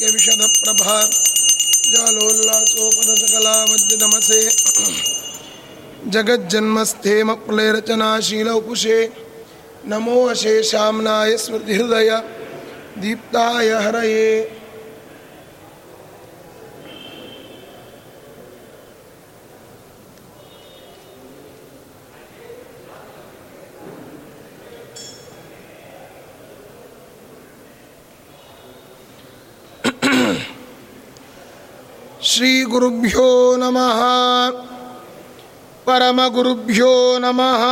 वाक्यविशदप्रभा जालोल्लासोपदसकला रचनाशील उपुषे नमो अशेषाम्नाय स्मृतिहृदय। दीप्ताय हरये। ಶ್ರೀಗುರುಭ್ಯೋ ನಮಃ ಪರಮಗುರುಭ್ಯೋ ನಮಃ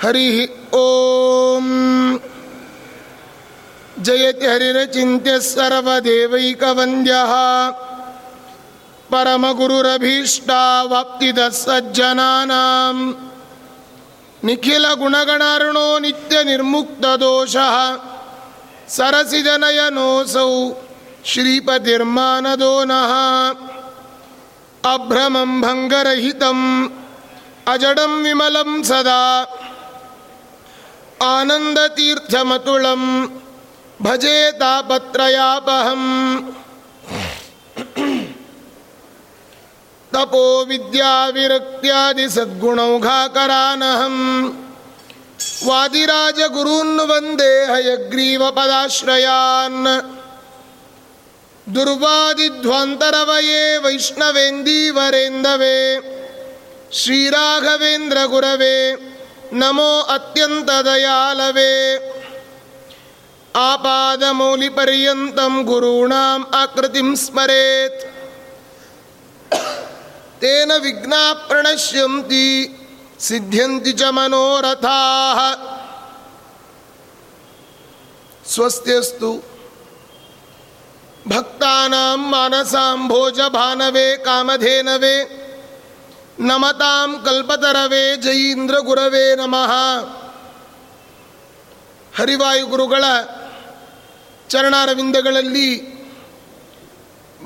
ಹರಿ ಓಂ ಜಯತಿ ಹರಿರಚಿತ್ಯಸರ್ವದೇವೈಕವಂದ್ಯ ಪರಮಗುರುರಭೀಷ್ಟಾವಾಪ್ತಿದ ಸಜ್ಜನಾನಾಂ ನಿಖಿಲ ಗುಣಗಣಾರ್ಣೋ ನಿತ್ಯ ನಿರ್ಮುಕ್ತದೋಷ ಸರಸಿದನಯನೋಸೌ श्रीपतिर्मानदो नः अभ्रमं भङ्गरहितम्, अजडं विमलं सदा। आनन्दतीर्थमतुलं भजे तापत्रयापहम्। तपो विद्याविरक्त्यादिसद्गुणौघाकरानहम् वादिराजगुरून् वंदे हयग्रीवपदाश्रयान्। ದುರ್ವಾದಿಧ್ವಾಂತರವಯೇ ವೈಷ್ಣವೇಂದೀವರೇಂದವೇ. ಶ್ರೀರಾಘವೇಂದ್ರ ಗುರವೇ ನಮೋ ಅತ್ಯಂತ ದಯಾಲವೇ ಆಪಾದಮೌಲಿಪರ್ಯಂತಂ ಗುರುಣಾಂ ಆಕೃತಿಂ ಸ್ಮರೇತ್. ತೇನ ವಿಘ್ನಾ ಪ್ರಣಶ್ಯಂತಿ ಸಿದ್ಧ್ಯಂತಿ ಚ ಮನೋರಥಾ. ಸ್ವಸ್ತ್ಯಸ್ತು ಭಕ್ತಾನಾಂ ಮಾನಸಾಂ ಭೋಜಭಾನವೇ ಕಾಮಧೇನವೇ ನಮತಾಂ ಕಲ್ಪತರವೇ ಜಯೀಂದ್ರ ಗುರವೇ ನಮಃ ಹರಿವಾಯು ಗುರುಗಳ ಚರಣಾರವಿಂದಗಳಲ್ಲಿ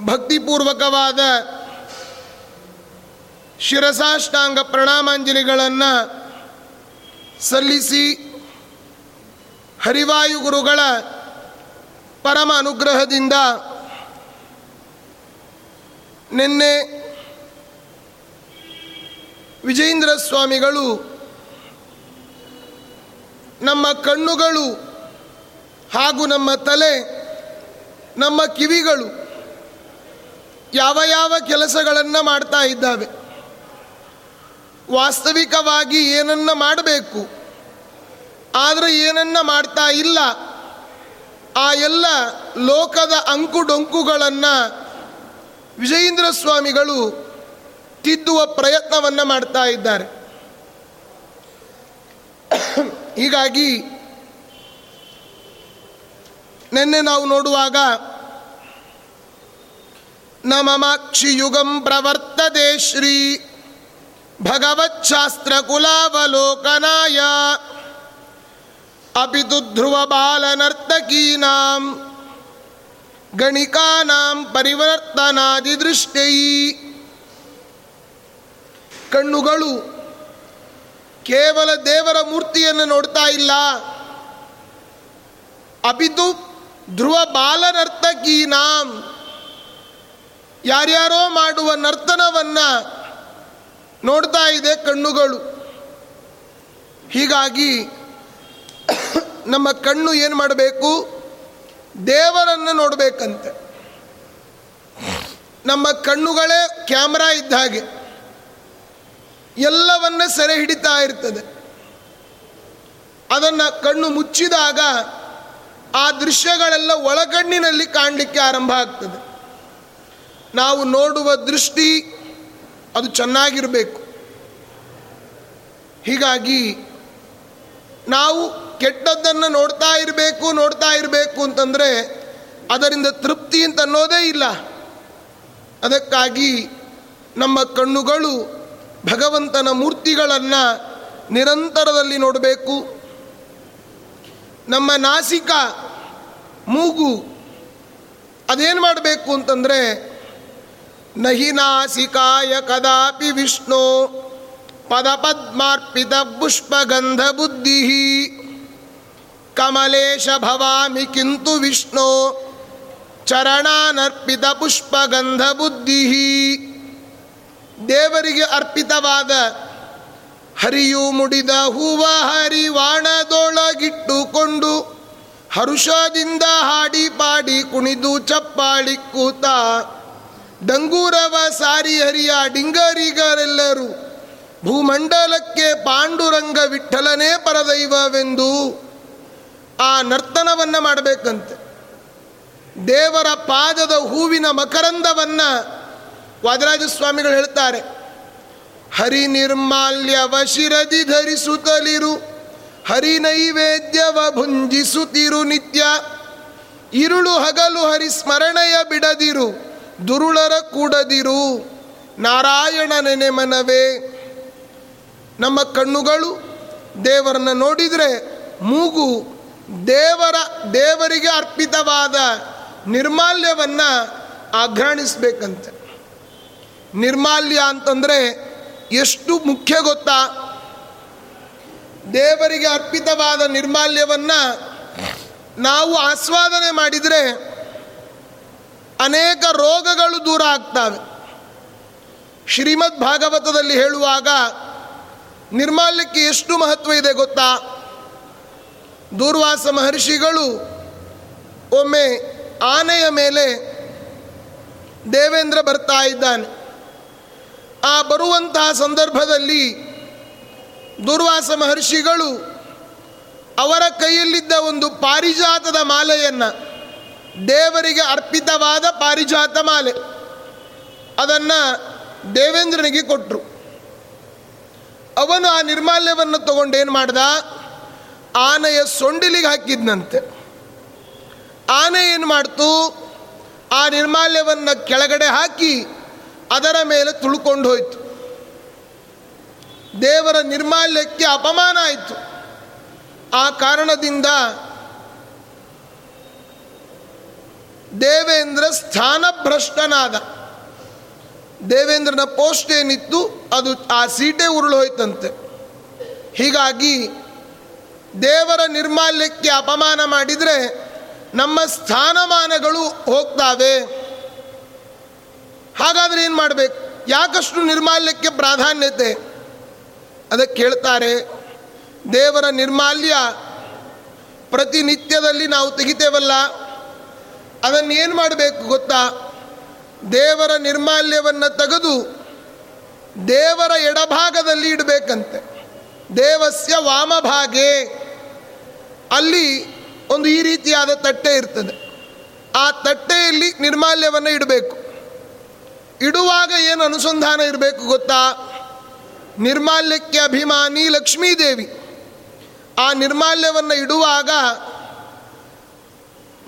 ಭಕ್ತಿಪೂರ್ವಕವಾದ ಶಿರಸಾಷ್ಟಾಂಗ ಪ್ರಣಾಮಾಂಜಲಿಗಳನ್ನು ಸಲ್ಲಿಸಿ ಹರಿವಾಯು ಗುರುಗಳ ಪರಮ ಅನುಗ್ರಹದಿಂದ ನಿನ್ನೆ ವಿಜೇಂದ್ರ ಸ್ವಾಮಿಗಳು ನಮ್ಮ ಕಣ್ಣುಗಳು ಹಾಗೂ ನಮ್ಮ ತಲೆ, ನಮ್ಮ ಕಿವಿಗಳು ಯಾವ ಯಾವ ಕೆಲಸಗಳನ್ನು ಮಾಡ್ತಾ ಇದ್ದಾವೆ. ವಾಸ್ತವಿಕವಾಗಿ ಏನನ್ನ ಮಾಡಬೇಕು, ಆದರೆ ಏನನ್ನ ಮಾಡ್ತಾ ಇಲ್ಲ, ಆ ಎಲ್ಲ ಲೋಕದ ಅಂಕುಡೊಂಕುಗಳನ್ನು ವಿಜಯೇಂದ್ರ ಸ್ವಾಮಿಗಳು ತಿದ್ದುವ ಪ್ರಯತ್ನವನ್ನು ಮಾಡ್ತಾ ಇದ್ದಾರೆ. ಹೀಗಾಗಿ ನಿನ್ನೆ ನಾವು ನೋಡುವಾಗ ನಮಮಾಕ್ಷಿಯುಗಂ ಪ್ರವರ್ತದೆ ಶ್ರೀ ಭಗವಚ್ಛಾಸ್ತ್ರಕುಲಾವಲೋಕನಾಯ ಅಪಿ ಅಪಿತು ಧ್ರುವ ಬಾಲನರ್ತಕೀನಾಂ. ಗಣಿಕಾನಾಂ ಪರಿವರ್ತನಾದಿ ದೃಷ್ಟೈ ಕಣ್ಣುಗಳು ಕೇವಲ ದೇವರ ಮೂರ್ತಿಯನ್ನು ನೋಡ್ತಾ ಇಲ್ಲ. ಅಪಿತು ಧ್ರುವ ಬಾಲನರ್ತಕೀನಾಂ. ಯಾರ್ಯಾರೋ ಮಾಡುವ ನರ್ತನವನ್ನು ನೋಡ್ತಾ ಇದೆ ಕಣ್ಣುಗಳು. ಹೀಗಾಗಿ ನಮ್ಮ ಕಣ್ಣು ಏನು ಮಾಡಬೇಕು? ದೇವರನ್ನು ನೋಡಬೇಕಂತೆ. ನಮ್ಮ ಕಣ್ಣುಗಳೇ ಕ್ಯಾಮ್ರಾ ಇದ್ದ ಹಾಗೆ. ಎಲ್ಲವನ್ನ ಸೆರೆ ಹಿಡಿತಾ ಇರ್ತದೆ. ಅದನ್ನು ಕಣ್ಣು ಮುಚ್ಚಿದಾಗ ಆ ದೃಶ್ಯಗಳೆಲ್ಲ ಒಳಗಣ್ಣಿನಲ್ಲಿ ಕಾಣಲಿಕ್ಕೆ ಆರಂಭ ಆಗ್ತದೆ. ನಾವು ನೋಡುವ ದೃಷ್ಟಿ ಅದು ಚೆನ್ನಾಗಿರಬೇಕು. ಹೀಗಾಗಿ ನಾವು ಕೆಟ್ಟದ್ದನ್ನು ನೋಡ್ತಾ ಇರಬೇಕು ನೋಡ್ತಾ ಇರಬೇಕು ಅಂತಂದರೆ ಅದರಿಂದ ತೃಪ್ತಿ ಅಂತ ಅನ್ನೋದೇ ಇಲ್ಲ. ಅದಕ್ಕಾಗಿ ನಮ್ಮ ಕಣ್ಣುಗಳು ಭಗವಂತನ ಮೂರ್ತಿಗಳನ್ನು ನಿರಂತರದಲ್ಲಿ ನೋಡಬೇಕು. ನಮ್ಮ ನಾಸಿಕ ಮೂಗು ಅದೇನು ಮಾಡಬೇಕು ಅಂತಂದರೆ, ನಹಿ ನಾಸಿಕಾಯ ಕದಾಪಿ ವಿಷ್ಣು ಪದಪದ್ಮಾರ್ಪಿತ ಪುಷ್ಪಗಂಧ ಬುದ್ಧಿ ಕಮಲೇಶ ಭವಾಮಿ ಕಿಂತು ವಿಷ್ಣು ಚರಣಾನರ್ಪಿತ ಪುಷ್ಪಗಂಧ ಬುದ್ಧಿ ದೇವರಿಗೆ ಅರ್ಪಿತವಾದ ಹರಿಯು ಮುಡಿದ ಹೂವ ಹರಿವಾಣದೊಳಗಿಟ್ಟುಕೊಂಡು ಹರುಷದಿಂದ ಹಾಡಿ ಪಾಡಿ ಕುಣಿದು ಚಪ್ಪಾಳಿ ಕೂತ ಡಂಗೂರವ ಸಾರಿ ಹರಿಯ ಡಿಂಗರಿಗರೆಲ್ಲರೂ ಭೂಮಂಡಲಕ್ಕೆ ಪಾಂಡುರಂಗ ವಿಠಲನೇ ಪರದೈವವೆಂದು ಆ ನರ್ತನವನ್ನು ಮಾಡಬೇಕಂತೆ. ದೇವರ ಪಾದದ ಹೂವಿನ ಮಕರಂದವನ್ನು ವಾದರಾಜ ಸ್ವಾಮಿಗಳು ಹೇಳ್ತಾರೆ. ಹರಿ ನಿರ್ಮಾಲ್ಯವ ಶಿರದಿ ಧರಿಸುತ್ತಲಿರು, ಹರಿ ನೈವೇದ್ಯವ ಭುಂಜಿಸುತ್ತಿರು ನಿತ್ಯ. ಇರುಳು ಹಗಲು ಹರಿ ಸ್ಮರಣೆಯ ಬಿಡದಿರು, ದುರುಳರ ಕೂಡದಿರು. ನಾರಾಯಣ ನೆನೆ ಮನವೇ ನಮ್ಮ ಕಣ್ಣುಗಳು ದೇವರನ್ನು ನೋಡಿದರೆ ಮೂಗು ದೇವರ ದೇವರಿಗೆ ಅರ್ಪಿತವಾದ ನಿರ್ಮಾಲ್ಯವನ್ನು ಆಘ್ರಾಣಿಸ್ಬೇಕಂತೆ. ನಿರ್ಮಾಲ್ಯ ಅಂತಂದರೆ ಎಷ್ಟು ಮುಖ್ಯ ಗೊತ್ತಾ? ದೇವರಿಗೆ ಅರ್ಪಿತವಾದ ನಿರ್ಮಾಲ್ಯವನ್ನು ನಾವು ಆಸ್ವಾದನೆ ಮಾಡಿದರೆ ಅನೇಕ ರೋಗಗಳು ದೂರ ಆಗ್ತವೆ. ಶ್ರೀಮದ್ ಭಾಗವತದಲ್ಲಿ ಹೇಳುವಾಗ ನಿರ್ಮಾಲ್ಯಕ್ಕೆ ಎಷ್ಟು ಮಹತ್ವ ಇದೆ ಗೊತ್ತಾ? ದೂರ್ವಾಸ ಮಹರ್ಷಿಗಳು ಒಮ್ಮೆ ಆನೆಯ ಮೇಲೆ ದೇವೇಂದ್ರ ಬರ್ತಾ ಇದ್ದಾನೆ. ಆ ಬರುವಂತಹ ಸಂದರ್ಭದಲ್ಲಿ ದುರ್ವಾಸ ಮಹರ್ಷಿಗಳು ಅವರ ಕೈಯಲ್ಲಿದ್ದ ಒಂದು ಪಾರಿಜಾತದ ಮಾಲೆಯನ್ನು, ದೇವರಿಗೆ ಅರ್ಪಿತವಾದ ಪಾರಿಜಾತ ಮಾಲೆ, ಅದನ್ನು ದೇವೇಂದ್ರನಿಗೆ ಕೊಟ್ಟರು ಅವನು ಆ ನಿರ್ಮಾಲ್ಯವನ್ನು ತಗೊಂಡೇನು ಮಾಡ್ದ? ಆನೆಯ ಸೊಂಡಿಲಿಗೆ ಹಾಕಿದ್ನಂತೆ. ಆನೆ ಏನು ಮಾಡ್ತು? ಆ ನಿರ್ಮಾಲ್ಯವನ್ನು ಕೆಳಗಡೆ ಹಾಕಿ ಅದರ ಮೇಲೆ ತುಳ್ಕೊಂಡು ಹೋಯಿತು. ದೇವರ ನಿರ್ಮಾಲ್ಯಕ್ಕೆ ಅಪಮಾನ ಆಯಿತು. ಆ ಕಾರಣದಿಂದ ದೇವೇಂದ್ರ ಸ್ಥಾನಭ್ರಷ್ಟನಾದ. ದೇವೇಂದ್ರನ ಪೋಸ್ಟ್ ಏನಿತ್ತು? ಅದು ಆ ಸೀಟೇ ಉರುಳು ಹೋಯ್ತಂತೆ. ಹೀಗಾಗಿ ದೇವರ ನಿರ್ಮಾಲ್ಯಕ್ಕೆ ಅಪಮಾನ ಮಾಡಿದರೆ ನಮ್ಮ ಸ್ಥಾನಮಾನಗಳು ಹೋಗ್ತಾವೆ. ಹಾಗಾದರೆ ಏನು ಮಾಡಬೇಕು? ಯಾಕಷ್ಟು ನಿರ್ಮಾಲ್ಯಕ್ಕೆ ಪ್ರಾಧಾನ್ಯತೆ? ಅದಕ್ಕೆ ಕೇಳ್ತಾರೆ ದೇವರ ನಿರ್ಮಾಲ್ಯ ಪ್ರತಿನಿತ್ಯದಲ್ಲಿ ನಾವು ತೆಗಿತೇವಲ್ಲ. ಅದನ್ನು ಏನು ಮಾಡಬೇಕು ಗೊತ್ತಾ? ದೇವರ ನಿರ್ಮಾಲ್ಯವನ್ನು ತೆಗೆದು ದೇವರ ಎಡಭಾಗದಲ್ಲಿ ಇಡಬೇಕಂತೆ. ದೇವಸ್ಯ ವಾಮಭಾಗೆ. ಅಲ್ಲಿ ಒಂದು ಈ ರೀತಿಯಾದ ತಟ್ಟೆ ಇರ್ತದೆ. ಆ ತಟ್ಟೆಯಲ್ಲಿ ನಿರ್ಮಾಲ್ಯವನ್ನು ಇಡಬೇಕು. ಇಡುವಾಗ ಏನು ಅನುಸಂಧಾನ ಇರಬೇಕು ಗೊತ್ತಾ? ನಿರ್ಮಾಲ್ಯಕ್ಕೆ ಅಭಿಮಾನಿ ಲಕ್ಷ್ಮೀದೇವಿ. ಆ ನಿರ್ಮಾಲ್ಯವನ್ನು ಇಡುವಾಗ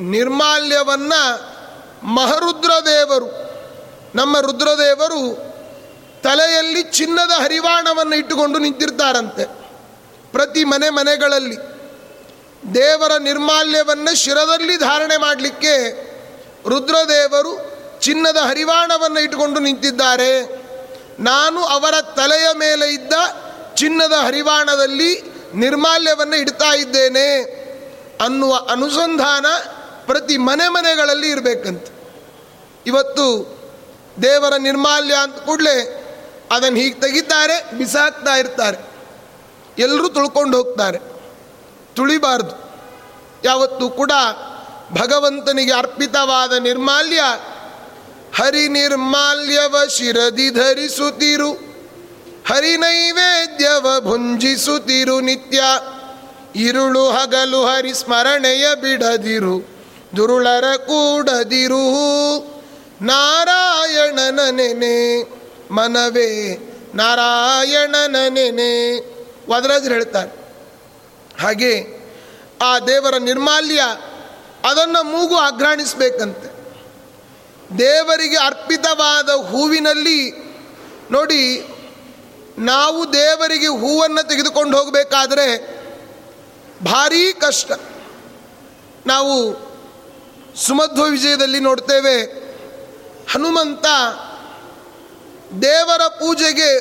ನಿರ್ಮಾಲ್ಯವನ್ನು ಮಹರುದ್ರದೇವರು, ನಮ್ಮ ರುದ್ರದೇವರು ತಲೆಯಲ್ಲಿ ಚಿನ್ನದ ಹರಿವಾಣವನ್ನು ಇಟ್ಟುಕೊಂಡು ನಿಂತಿರ್ತಾರಂತೆ. ಪ್ರತಿ ಮನೆ ಮನೆಗಳಲ್ಲಿ ದೇವರ ನಿರ್ಮಾಲ್ಯವನ್ನು ಶಿರದಲ್ಲಿ ಧಾರಣೆ ಮಾಡಲಿಕ್ಕೆ ರುದ್ರದೇವರು ಚಿನ್ನದ ಹರಿವಾಣವನ್ನು ಇಟ್ಟುಕೊಂಡು ನಿಂತಿದ್ದಾರೆ. ನಾನು ಅವರ ತಲೆಯ ಮೇಲೆ ಇದ್ದ ಚಿನ್ನದ ಹರಿವಾಣದಲ್ಲಿ ನಿರ್ಮಾಲ್ಯವನ್ನು ಇಡ್ತಾ ಇದ್ದೇನೆ ಅನ್ನುವ ಅನುಸಂಧಾನ ಪ್ರತಿ ಮನೆ ಮನೆಗಳಲ್ಲಿ ಇರಬೇಕಂತ. ಇವತ್ತು ದೇವರ ನಿರ್ಮಾಲ್ಯ ಅಂತ ಕೂಡಲೇ ಅದನ್ನು ಹೀಗೆ ತೆಗಿತಾರೆ, ಬಿಸಾಕ್ತಾ ಇರ್ತಾರೆ. ಎಲ್ಲರೂ ತುಳ್ಕೊಂಡು ಹೋಗ್ತಾರೆ. ತುಳಿಬಾರ್ದು. ಯಾವತ್ತೂ ಕೂಡ ಭಗವಂತನಿಗೆ ಅರ್ಪಿತವಾದ ನಿರ್ಮಾಲ್ಯ, ಹರಿ ನಿರ್ಮಾಲ್ಯವ ಶಿರದಿ ಧರಿಸುತ್ತಿರು, ಹರಿ ನೈವೇದ್ಯವ ಭುಂಜಿಸುತ್ತಿರು ನಿತ್ಯ, ಇರುಳು ಹಗಲು ಹರಿ ಸ್ಮರಣೆಯ ಬಿಡದಿರು, ದುರುಳರ ಕೂಡದಿರು, ನಾರಾಯಣನ ನೆನೆ. ಮನವೇ ನಾರಾಯಣನ ನೆನೆ. ವದರಾಜರು ಹೇಳ್ತಾರೆ ಹಾಗೆ ಆ ದೇವರ ನಿರ್ಮಾಲ್ಯ ಅದನ್ನು ಮೂಗು ಆಘ್ರಾಣಿಸ್ಬೇಕಂತೆ. ದೇವರಿಗೆ ಅರ್ಪಿತವಾದ ಹೂವಿನಲ್ಲಿ ನೋಡಿ, ನಾವು ದೇವರಿಗೆ ಹೂವನ್ನು ತೆಗೆದುಕೊಂಡು ಹೋಗಬೇಕಾದ್ರೆ ಭಾರೀ ಕಷ್ಟ. ನಾವು ಸುಮಧ್ವ ವಿಜಯದಲ್ಲಿ ನೋಡ್ತೇವೆ, ಹನುಮಂತ ದೇವರ ಪೂಜೆಗೆ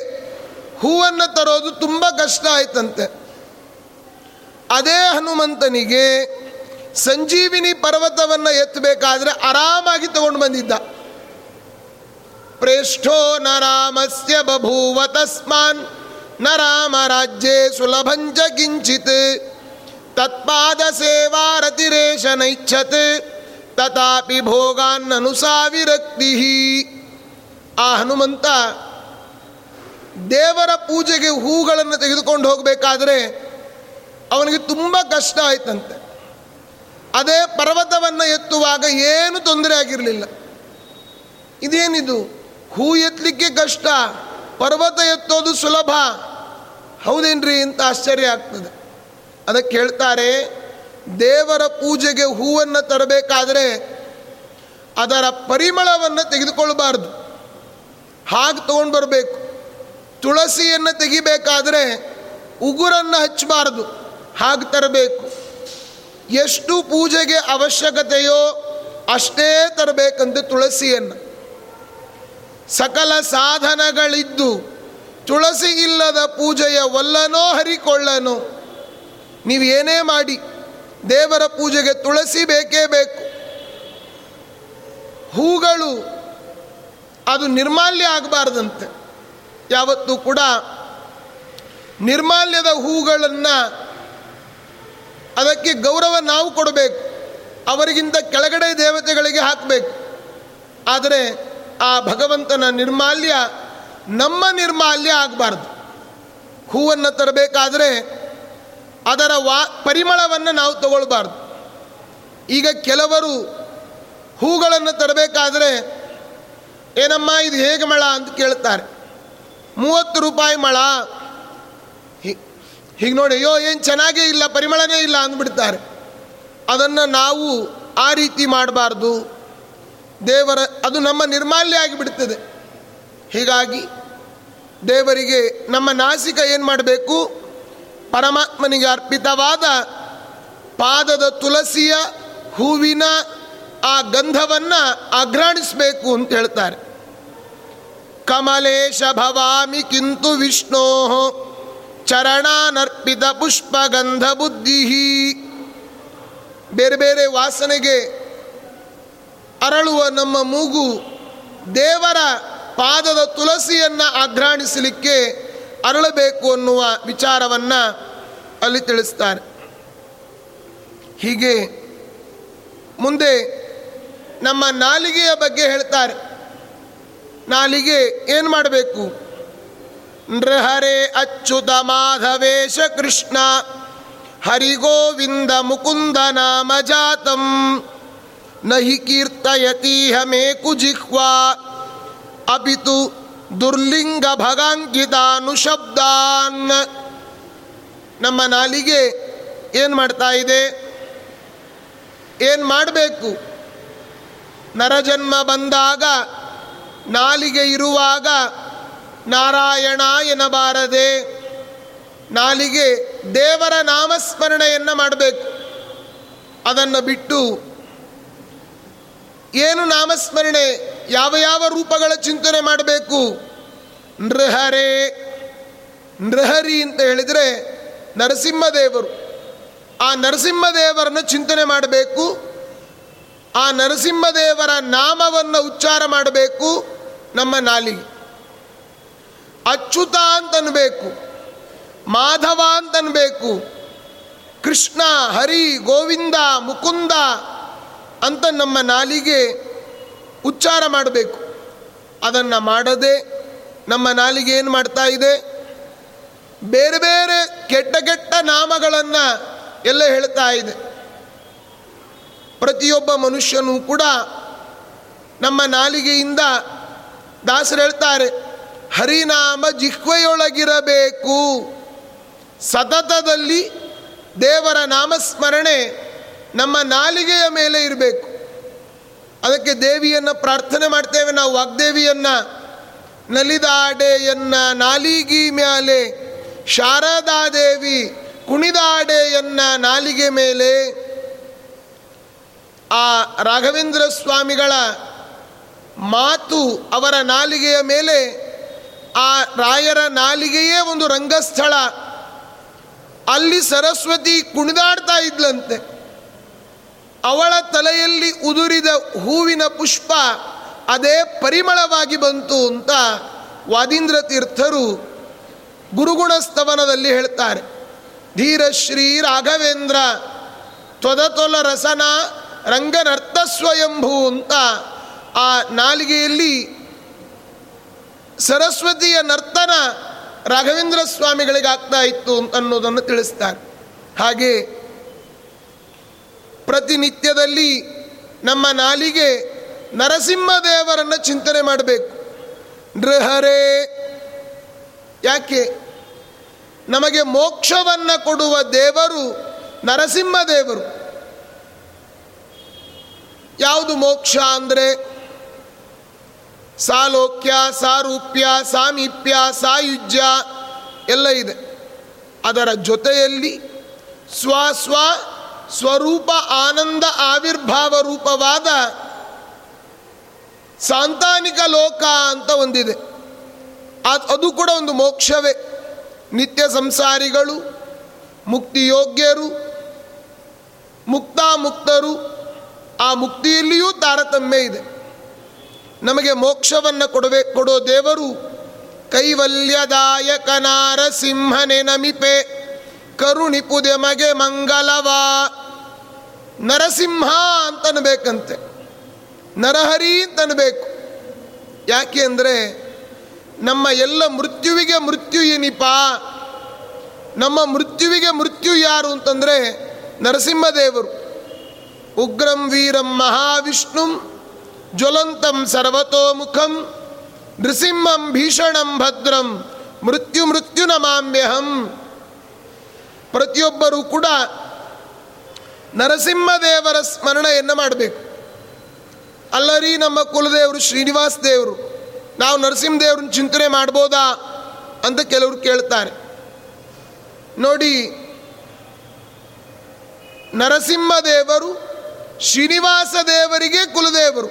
ಹೂವನ್ನು ತರೋದು ತುಂಬ ಕಷ್ಟ ಆಯ್ತಂತೆ. ಅದೇ ಹನುಮಂತನಿಗೆ ಸಂಜೀವಿನಿ ಪರ್ವತವನ್ನು ಎತ್ತಬೇಕಾದ್ರೆ ಆರಾಮಾಗಿ ತಗೊಂಡು ಬಂದಿದ್ದ. ಪ್ರೇಷ್ಠೋ ನರಾಮಸ್ಯ ರಾಮಸ್ಯ ಬಭೂವ ತಸ್ಮಾನ್ನ ರಾಮ ರಾಜ್ಯೇ ಸುಲಭಂಚ ಕಿಂಚಿತ್, ತತ್ಪಾದ ಸೇವಾರತಿರೇಶ ನೈಚ್ಛತ್ ತಥಾಪಿ ಭೋಗಾನ್ನನುಸಾ ವಿರಕ್ತಿ ಆ ಹನುಮಂತ ದೇವರ ಪೂಜೆಗೆ ಹೂಗಳನ್ನು ತೆಗೆದುಕೊಂಡು ಹೋಗಬೇಕಾದ್ರೆ ಅವನಿಗೆ ತುಂಬ ಕಷ್ಟ ಆಯ್ತಂತೆ. ಅದೇ ಪರ್ವತವನ್ನು ಎತ್ತುವಾಗ ಏನು ತೊಂದರೆ ಆಗಿರಲಿಲ್ಲ. ಇದೇನಿದು? ಹೂ ಎತ್ತಲಿಕ್ಕೆ ಕಷ್ಟ, ಪರ್ವತ ಎತ್ತೋದು ಸುಲಭ. ಹೌದೇನ್ರಿ ಅಂತ ಆಶ್ಚರ್ಯ ಆಗ್ತದೆ. ಅದಕ್ಕೆ ಹೇಳ್ತಾರೆ, ದೇವರ ಪೂಜೆಗೆ ಹೂವನ್ನು ತರಬೇಕಾದರೆ ಅದರ ಪರಿಮಳವನ್ನು ತೆಗೆದುಕೊಳ್ಬಾರ್ದು. ಹಾಗೆ ತೊಗೊಂಡು ಬರಬೇಕು. ತುಳಸಿಯನ್ನು ತೆಗಿಬೇಕಾದರೆ ಉಗುರನ್ನು ಹಚ್ಚಬಾರ್ದು. ಹಾಗೆ ತರಬೇಕು. ಎಷ್ಟು ಪೂಜೆಗೆ ಅವಶ್ಯಕತೆಯೋ ಅಷ್ಟೇ ತರಬೇಕಂತ ತುಳಸಿಯನ್ನು. ಸಕಲ ಸಾಧನಗಳಿದ್ದು ತುಳಸಿ ಇಲ್ಲದ ಪೂಜೆಯ ಒಲ್ಲನೋ ಹರಿಕೊಳ್ಳನೋ ನೀವು ಏನೇ ಮಾಡಿ, ದೇವರ ಪೂಜೆಗೆ ತುಳಸಿ ಬೇಕೇ ಬೇಕು. ಹೂಗಳು ಅದು ನಿರ್ಮಾಲ್ಯ ಆಗಬಾರ್ದಂತೆ. ಯಾವತ್ತೂ ಕೂಡ ನಿರ್ಮಾಲ್ಯದ ಹೂಗಳನ್ನು ಅದಕ್ಕೆ ಗೌರವ ನಾವು ಕೊಡಬೇಕು. ಅವರಿಗಿಂತ ಕೆಳಗಡೆ ದೇವತೆಗಳಿಗೆ ಹಾಕಬೇಕು. ಆದರೆ ಆ ಭಗವಂತನ ನಿರ್ಮಾಲ್ಯ ನಮ್ಮ ನಿರ್ಮಾಲ್ಯ ಆಗಬಾರ್ದು. ಹೂವನ್ನು ತರಬೇಕಾದರೆ ಅದರ ವಾ ಪರಿಮಳವನ್ನು ನಾವು ತಗೊಳ್ಬಾರ್ದು. ಈಗ ಕೆಲವರು ಹೂಗಳನ್ನು ತರಬೇಕಾದ್ರೆ ಏನಮ್ಮ, ಇದು ಹೇಗೆ ಮಳ ಅಂತ ಕೇಳ್ತಾರೆ ಮೂವತ್ತು ರೂಪಾಯಿ ಮಳ. ಹೀಗೆ ನೋಡಿ, ಅಯ್ಯೋ, ಏನು ಚೆನ್ನಾಗೇ ಇಲ್ಲ, ಪರಿಮಳನೇ ಇಲ್ಲ ಅಂದ್ಬಿಡ್ತಾರೆ. ಅದನ್ನು ನಾವು ಆ ರೀತಿ ಮಾಡಬಾರ್ದು. ದೇವರ, ಅದು ನಮ್ಮ ನಿರ್ಮಾಲ್ಯ ಆಗಿಬಿಡ್ತದೆ. ಹೀಗಾಗಿ ದೇವರಿಗೆ ನಮ್ಮ ನಾಸಿಕ ಏನು ಮಾಡಬೇಕು? ಪರಮಾತ್ಮನಿಗೆ ಅರ್ಪಿತವಾದ ಪಾದದ ತುಳಸಿಯ ಹೂವಿನ ಗಂಧವನ್ನು ಅಘ್ರಾಣಿಸಬೇಕು ಅಂತ ಹೇಳ್ತಾರೆ. ಕಮಲೇಶ ಭವಾಮಿ ಕಿಂತು ವಿಷ್ಣೋ ಚರಣಾನರ್ಪಿತ ಪುಷ್ಪಗಂಧ ಬುದ್ಧಿ ಬೇರೆ ಬೇರೆ ವಾಸನೆಗೆ ಅರಳುವ ನಮ್ಮ ಮೂಗು ದೇವರ ಪಾದದ ತುಳಸಿಯನ್ನು ಆಘ್ರಾಣಿಸಲಿಕ್ಕೆ ಅರಳಬೇಕು ಅನ್ನುವ ವಿಚಾರವನ್ನು ಅಲ್ಲಿ ತಿಳಿಸ್ತಾರೆ. ಹೀಗೆ ಮುಂದೆ ನಮ್ಮ ನಾಲಿಗೆಯ ಬಗ್ಗೆ ಹೇಳ್ತಾರೆ. ನಾಲಿಗೆ ಏನು ಮಾಡಬೇಕು? ನೃಹರೇ ಅಚ್ಚುತ ಮಾಧವೇಶ ಕೃಷ್ಣ, ಹರಿಗೋವಿಂದ ಮುಕುಂದ ನಾಮ ಜಾತಂ, ನಹಿ ಕೀರ್ತಯತೀಹ ಮೇ ಕುಜಿಹ್ವಾ, ಅಪಿತು ದುರ್ಲಿಂಗ ಭಗಾಂಕಿತಾನುಶಬ್ದಾನ್ ನಮ್ಮ ನಾಲಿಗೆ ಏನು ಮಾಡ್ತಾ ಇದೆ? ಏನು ಮಾಡಬೇಕು? ನರಜನ್ಮ ಬಂದಾಗ, ನಾಲಿಗೆ ಇರುವಾಗ ನಾರಾಯಣ ಎನ್ನಬಾರದೆ, ನಾಲಿಗೆ ದೇವರ ನಾಮಸ್ಮರಣೆಯನ್ನು ಮಾಡಬೇಕು. ಅದನ್ನು ಬಿಟ್ಟು ಏನು ನಾಮಸ್ಮರಣೆ, ಯಾವ ಯಾವ ರೂಪಗಳ ಚಿಂತನೆ ಮಾಡಬೇಕು? ನೃಹರೇ, ನೃಹರಿ ಅಂತ ಹೇಳಿದರೆ ನರಸಿಂಹದೇವರು. ಆ ನರಸಿಂಹದೇವರನ್ನು ಚಿಂತನೆ ಮಾಡಬೇಕು. ಆ ನರಸಿಂಹದೇವರ ನಾಮವನ್ನು ಉಚ್ಚಾರ ಮಾಡಬೇಕು ನಮ್ಮ ನಾಲಿಗೆ ಅಚ್ಯುತ ಅಂತನಬೇಕು, ಮಾಧವ ಅಂತನಬೇಕು, ಕೃಷ್ಣ, ಹರಿ, ಗೋವಿಂದ, ಮುಕುಂದ ಅಂತ ನಮ್ಮ ನಾಲಿಗೆ ಉಚ್ಚಾರ ಮಾಡಬೇಕು. ಅದನ್ನು ಮಾಡದೆ ನಮ್ಮ ನಾಲಿಗೆ ಏನು ಮಾಡ್ತಾ ಇದೆ? ಬೇರೆ ಬೇರೆ ಕೆಟ್ಟ ಕೆಟ್ಟ ನಾಮಗಳನ್ನು ಎಲ್ಲ ಹೇಳ್ತಾ ಇದೆ. ಪ್ರತಿಯೊಬ್ಬ ಮನುಷ್ಯನೂ ಕೂಡ ನಮ್ಮ ನಾಲಿಗೆಯಿಂದ ದಾಸರು ಹೇಳ್ತಾರೆ, ಹರಿನಾಮ ಜಿಹ್ವೆಯೊಳಗಿರಬೇಕು. ಸತತದಲ್ಲಿ ದೇವರ ನಾಮಸ್ಮರಣೆ ನಮ್ಮ ನಾಲಿಗೆಯ ಮೇಲೆ ಇರಬೇಕು. ಅದಕ್ಕೆ ದೇವಿಯನ್ನು ಪ್ರಾರ್ಥನೆ ಮಾಡ್ತೇವೆ. ನಾವು ವಾಗ್ದೇವಿಯನ್ನು, ನಲಿದಾಡೆಯನ್ನ, ನಾಲಿಗಿ ಮ್ಯಾಲೆ, ಶಾರದಾದೇವಿ ಕುಣಿದಾಡೆಯನ್ನ ನಾಲಿಗೆ ಮೇಲೆ ಆ ರಾಘವೇಂದ್ರ ಸ್ವಾಮಿಗಳ ಮಾತು ಅವರ ನಾಲಿಗೆಯ ಮೇಲೆ, ಆ ರಾಯರ ನಾಲಿಗೆಯೇ ಒಂದು ರಂಗಸ್ಥಳ. ಅಲ್ಲಿ ಸರಸ್ವತಿ ಕುಣಿದಾಡ್ತಾ ಇದ್ಲಂತೆ. ಅವಳ ತಲೆಯಲ್ಲಿ ಉದುರಿದ ಹೂವಿನ ಪುಷ್ಪ ಅದೇ ಪರಿಮಳವಾಗಿ ಬಂತು ಅಂತ ವಾದೀಂದ್ರ ತೀರ್ಥರು ಗುರುಗುಣ ಸ್ತವನದಲ್ಲಿ ಹೇಳ್ತಾರೆ ಧೀರಶ್ರೀ ರಾಘವೇಂದ್ರ, ತ್ವದತೊಲ ರಸನ ರಂಗನರ್ಥ ಸ್ವಯಂಭೂ ಅಂತ ಆ ನಾಲಿಗೆಯಲ್ಲಿ ಸರಸ್ವತಿಯ ನರ್ತನ ರಾಘವೇಂದ್ರ ಸ್ವಾಮಿಗಳಿಗೆ ಆಗ್ತಾ ಇತ್ತು ಅನ್ನೋದನ್ನು ತಿಳಿಸ್ತಾರೆ. ಹಾಗೆ ಪ್ರತಿನಿತ್ಯದಲ್ಲಿ ನಮ್ಮ ನಾಲಿಗೆ ನರಸಿಂಹದೇವರನ್ನು ಚಿಂತನೆ ಮಾಡಬೇಕು. ನೃಹರೇ, ಯಾಕೆ? ನಮಗೆ ಮೋಕ್ಷವನ್ನು ಕೊಡುವ ದೇವರು ನರಸಿಂಹದೇವರು. ಯಾವುದು ಮೋಕ್ಷ ಅಂದರೆ? ಸಾಲೋಕ್ಯ, ಸಾರೂಪ್ಯ, ಸಾಮೀಪ್ಯ, ಸಾಯುಜ್ಯ ಎಲ್ಲ ಇದೆ. ಅದರ ಜೊತೆಯಲ್ಲಿ ಸ್ವ ಸ್ವ ಸ್ವರೂಪ ಆನಂದ ಆವಿರ್ಭಾವ ರೂಪವಾದ ಸಾಂತಾನಿಕ ಲೋಕ ಅಂತ ಒಂದಿದೆ. ಅದು ಕೂಡ ಒಂದು ಮೋಕ್ಷವೇ. ನಿತ್ಯ ಸಂಸಾರಿಗಳು ಮುಕ್ತಿಯೋಗ್ಯರು ಮುಕ್ತಾಮುಕ್ತರು ಆ ಮುಕ್ತಿಯಲ್ಲಿಯೂ ತಾರತಮ್ಯ ಇದೆ. ನಮಗೆ ಮೋಕ್ಷವನ್ನು ಕೊಡಬೇಕು ಕೊಡೋ ದೇವರು ಕೈವಲ್ಯದಾಯಕನಾರ ಸಿಂಹನೆ ನಮಿಪೆ ಕರುಣಿಪುದೆ ಮಗೆ ಮಂಗಲವಾ. ನರಸಿಂಹ ಅಂತನಬೇಕಂತೆ, ನರಹರಿ ಅಂತನಬೇಕು. ಯಾಕೆ ಅಂದರೆ ನಮ್ಮ ಎಲ್ಲ ಮೃತ್ಯುವಿಗೆ ಮೃತ್ಯು ಏನಿಪ ನಮ್ಮ ಮೃತ್ಯುವಿಗೆ ಮೃತ್ಯು ಯಾರು ಅಂತಂದರೆ ನರಸಿಂಹದೇವರು ಉಗ್ರಂ ವೀರಂ ಮಹಾವಿಷ್ಣುಂ ಜ್ವಲಂತಂ ಸರ್ವತೋಮುಖಂ ನೃಸಿಂಹಂ ಭೀಷಣಂ ಭದ್ರಂ ಮೃತ್ಯು ಮೃತ್ಯು ನಮಾಮ್ಯಹಂ. ಪ್ರತಿಯೊಬ್ಬರೂ ಕೂಡ ನರಸಿಂಹದೇವರ ಸ್ಮರಣೆಯನ್ನು ಮಾಡಬೇಕು. ಅಲ್ಲರಿ ನಮ್ಮ ಕುಲದೇವರು ಶ್ರೀನಿವಾಸ ದೇವರು. ನಾವು ನರಸಿಂಹದೇವ್ರನ್ನ ಚಿಂತನೆ ಮಾಡ್ಬೋದಾ ಅಂತ ಕೆಲವರು ಕೇಳ್ತಾರೆ. ನೋಡಿ, ನರಸಿಂಹದೇವರು ಶ್ರೀನಿವಾಸ ದೇವರಿಗೆ ಕುಲದೇವರು.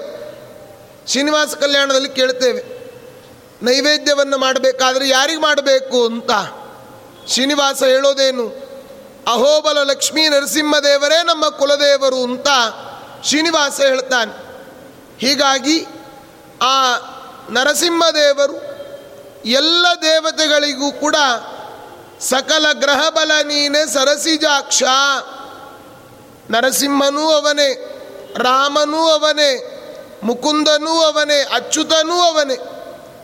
ಶ್ರೀನಿವಾಸ ಕಲ್ಯಾಣದಲ್ಲಿ ಕೇಳ್ತೇವೆ ನೈವೇದ್ಯವನ್ನು ಮಾಡಬೇಕಾದ್ರೆ ಯಾರಿಗೆ ಮಾಡಬೇಕು ಅಂತ ಶ್ರೀನಿವಾಸ ಹೇಳೋದೇನು? ಅಹೋಬಲ ಲಕ್ಷ್ಮೀ ನರಸಿಂಹದೇವರೇ ನಮ್ಮ ಕುಲದೇವರು ಅಂತ ಶ್ರೀನಿವಾಸ ಹೇಳ್ತಾನೆ. ಹೀಗಾಗಿ ಆ ನರಸಿಂಹದೇವರು ಎಲ್ಲ ದೇವತೆಗಳಿಗೂ ಕೂಡ ಸಕಲ ಗ್ರಹಬಲ ನೀನೆ ಸರಸಿಜಾಕ್ಷ ನರಸಿಂಹನೂ ಅವನೇ, ರಾಮನೂ ಅವನೇ, ಮುಕುಂದನೂ ಅವನೇ, ಅಚ್ಯುತನೂ ಅವನೇ.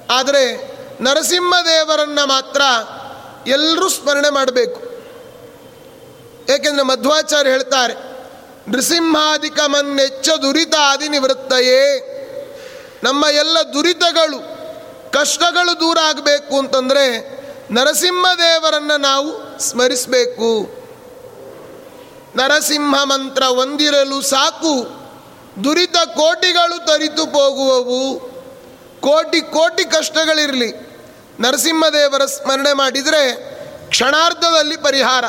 ಆದರೆ ನರಸಿಂಹದೇವರನ್ನು ಮಾತ್ರ ಎಲ್ಲರೂ ಸ್ಮರಣೆ ಮಾಡಬೇಕು. ಏಕೆಂದರೆ ಮಧ್ವಾಚಾರ್ಯ ಹೇಳ್ತಾರೆ, ನೃಸಿಂಹಾಧಿಕ ಮನ್ನೆಚ್ಚ ದುರಿತಾದಿ ನಿವೃತ್ತಯೇ. ನಮ್ಮ ಎಲ್ಲ ದುರಿತಗಳು, ಕಷ್ಟಗಳು ದೂರ ಆಗಬೇಕು ಅಂತಂದರೆ ನರಸಿಂಹದೇವರನ್ನು ನಾವು ಸ್ಮರಿಸಬೇಕು. ನರಸಿಂಹ ಮಂತ್ರ ಒಂದಿರಲು ಸಾಕು. ದುರಿತ ಕೋಟಿಗಳು ತರಿತು ಹೋಗುವವು. ಕೋಟಿ ಕೋಟಿ ಕಷ್ಟಗಳಿರಲಿ. ನರಸಿಂಹದೇವರ ಸ್ಮರಣೆ ಮಾಡಿದರೆ ಕ್ಷಣಾರ್ಧದಲ್ಲಿ ಪರಿಹಾರ.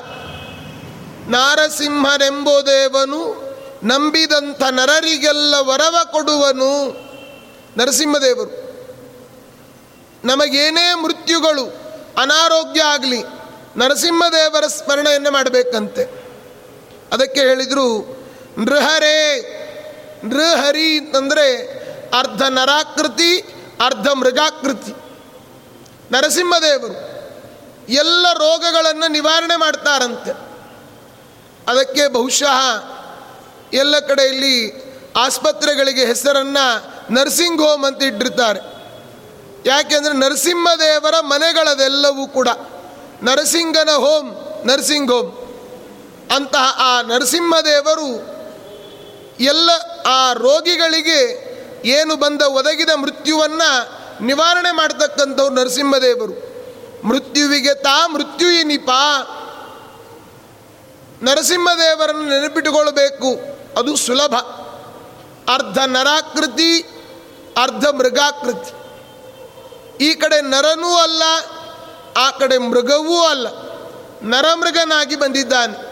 ನಾರಸಿಂಹನೆಂಬುದೇವನು ನಂಬಿದಂಥ ನರರಿಗೆಲ್ಲ ವರವ ಕೊಡುವನು ನರಸಿಂಹದೇವರು. ನಮಗೇನೇ ಮೃತ್ಯುಗಳು ಅನಾರೋಗ್ಯ ಆಗಲಿ, ನರಸಿಂಹದೇವರ ಸ್ಮರಣೆಯನ್ನು ಮಾಡಬೇಕಂತೆ. ಅದಕ್ಕೆ ಹೇಳಿದರು, ನೃಹರೇ, ನೃಹರಿ ಅಂತಂದರೆ ಅರ್ಧ ನರಾಕೃತಿ, ಅರ್ಧ ಮೃಗಾಕೃತಿ. ನರಸಿಂಹದೇವರು ಎಲ್ಲ ರೋಗಗಳನ್ನು ನಿವಾರಣೆ ಮಾಡ್ತಾರಂತೆ. ಅದಕ್ಕೆ ಬಹುಶಃ ಎಲ್ಲ ಕಡೆಯಲ್ಲಿ ಆಸ್ಪತ್ರೆಗಳಿಗೆ ಹೆಸರನ್ನು ನರ್ಸಿಂಗ್ ಹೋಮ್ ಅಂತ ಇಟ್ಟಿರ್ತಾರೆ. ಯಾಕೆಂದರೆ ನರಸಿಂಹದೇವರ ಮನೆಗಳದೆಲ್ಲವೂ ಕೂಡ, ನರಸಿಂಗನ ಹೋಮ್, ನರ್ಸಿಂಗ್ ಹೋಮ್. ಅಂತಹ ಆ ನರಸಿಂಹದೇವರು ಎಲ್ಲ ಆ ರೋಗಿಗಳಿಗೆ ಏನು ಬಂದ ಒದಗಿದ ಮೃತ್ಯುವನ್ನು ನಿವಾರಣೆ ಮಾಡ್ತಕ್ಕಂಥವ್ರು ನರಸಿಂಹದೇವರು. ಮೃತ್ಯುವಿಗೆ ತಾ ಮೃತ್ಯು ಏನಿಪ ನರಸಿಂಹದೇವರನ್ನು ನೆನಪಿಟ್ಟುಕೊಳ್ಬೇಕು. ಅದು ಸುಲಭ. ಅರ್ಧ ನರಾಕೃತಿ, ಅರ್ಧ ಮೃಗಾಕೃತಿ. ಈ ಕಡೆ ನರನೂ ಅಲ್ಲ, ಆ ಕಡೆ ಮೃಗವೂ ಅಲ್ಲ. ನರಮೃಗನಾಗಿ ಬಂದಿದ್ದಾನೆ.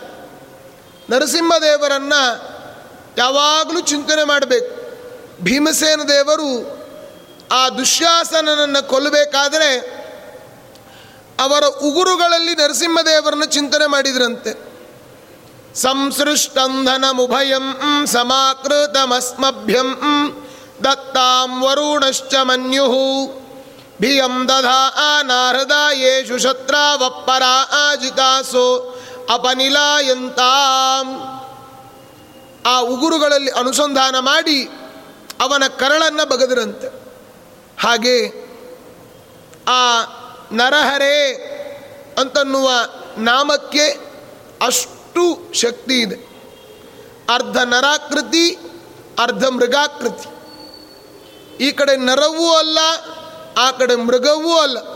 ನರಸಿಂಹದೇವರನ್ನು ಯಾವಾಗಲೂ ಚಿಂತನೆ ಮಾಡಬೇಕು. ಭೀಮಸೇನ ದೇವರು ಆ ದುಶ್ಯಾಸನನ್ನು ಕೊಲ್ಲಬೇಕಾದರೆ ಅವರ ಉಗುರುಗಳಲ್ಲಿ ನರಸಿಂಹದೇವರನ್ನು ಚಿಂತನೆ ಮಾಡಿದ್ರಂತೆ. ಸಂಸೃಷ್ಟಂಧನಮುಭಯಂ ಸಮಾಕೃತಮಸ್ಮಭ್ಯಂ ದತ್ತಾಂ ವರುಣಶ್ಚ ಮನ್ಯು. ಭಿಯಂ ದಧಾ ಆ ನಾರದೇಷು ಶತ್ರ ಶತ್ರಾವಪ್ಪರ ಆಜಿತಾಸೋ ಅಪನಿಲಾಯಂತಾಂ ಆ ಉಗುರುಗಳಲ್ಲಿ ಅನುಸಂಧಾನ ಮಾಡಿ ಅವನ ಕರಳನ್ನು ಬಗೆದರಂತೆ. ಹಾಗೆ ಆ ನರಹರೆ ಅಂತನ್ನುವ ನಾಮಕ್ಕೆ ಅಷ್ಟು ಶಕ್ತಿ ಇದೆ. ಅರ್ಧ ನರಾಕೃತಿ, ಅರ್ಧ ಮೃಗಾಕೃತಿ. ಈ ಕಡೆ ನರವೂ ಅಲ್ಲ, ಆ ಕಡೆ ಮೃಗವೂ ಅಲ್ಲ.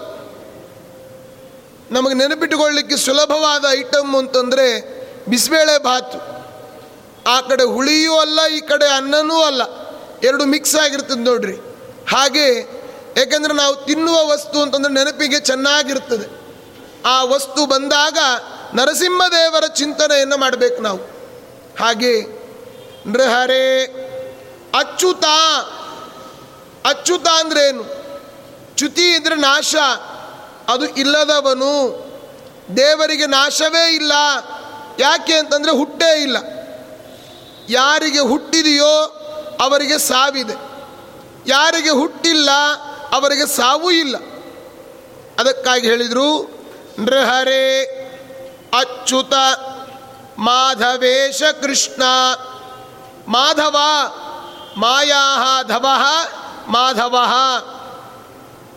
ನಮಗೆ ನೆನಪಿಟ್ಟುಕೊಳ್ಳಿಕ್ಕೆ ಸುಲಭವಾದ ಐಟಮ್ ಅಂತಂದರೆ ಬಿಸಿಬೇಳೆ ಭಾತು. ಆ ಕಡೆ ಹುಳಿಯೂ ಅಲ್ಲ, ಈ ಕಡೆ ಅನ್ನನೂ ಅಲ್ಲ. ಎರಡು ಮಿಕ್ಸ್ ಆಗಿರ್ತದೆ ನೋಡ್ರಿ. ಹಾಗೆ ಏಕೆಂದರೆ ನಾವು ತಿನ್ನುವ ವಸ್ತು ಅಂತಂದರೆ ನೆನಪಿಗೆ ಚೆನ್ನಾಗಿರ್ತದೆ. ಆ ವಸ್ತು ಬಂದಾಗ ನರಸಿಂಹದೇವರ ಚಿಂತನೆಯನ್ನು ಮಾಡಬೇಕು ನಾವು. ಹಾಗೆ ನೃಹರೇ ಅಚ್ಯುತ. ಅಚ್ಯುತ ಅಂದ್ರೇನು? ಚ್ಯುತಿ ಇದ್ರೆ ನಾಶ. ಅದು ಇಲ್ಲದವನು ದೇವರಿಗೆ ನಾಶವೇ ಇಲ್ಲ. ಯಾಕೆ ಅಂತಂದರೆ ಹುಟ್ಟೇ ಇಲ್ಲ. ಯಾರಿಗೆ ಹುಟ್ಟಿದೆಯೋ ಅವರಿಗೆ ಸಾವಿದೆ. ಯಾರಿಗೆ ಹುಟ್ಟಿಲ್ಲ ಅವರಿಗೆ ಸಾವು ಇಲ್ಲ. ಅದಕ್ಕಾಗಿ ಹೇಳಿದರು, ನೃಹರೇ ಅಚ್ಯುತ ಮಾಧವೇಶ ಕೃಷ್ಣ. ಮಾಧವ ಮಾಯಾ ಧವ ಮಾಧವ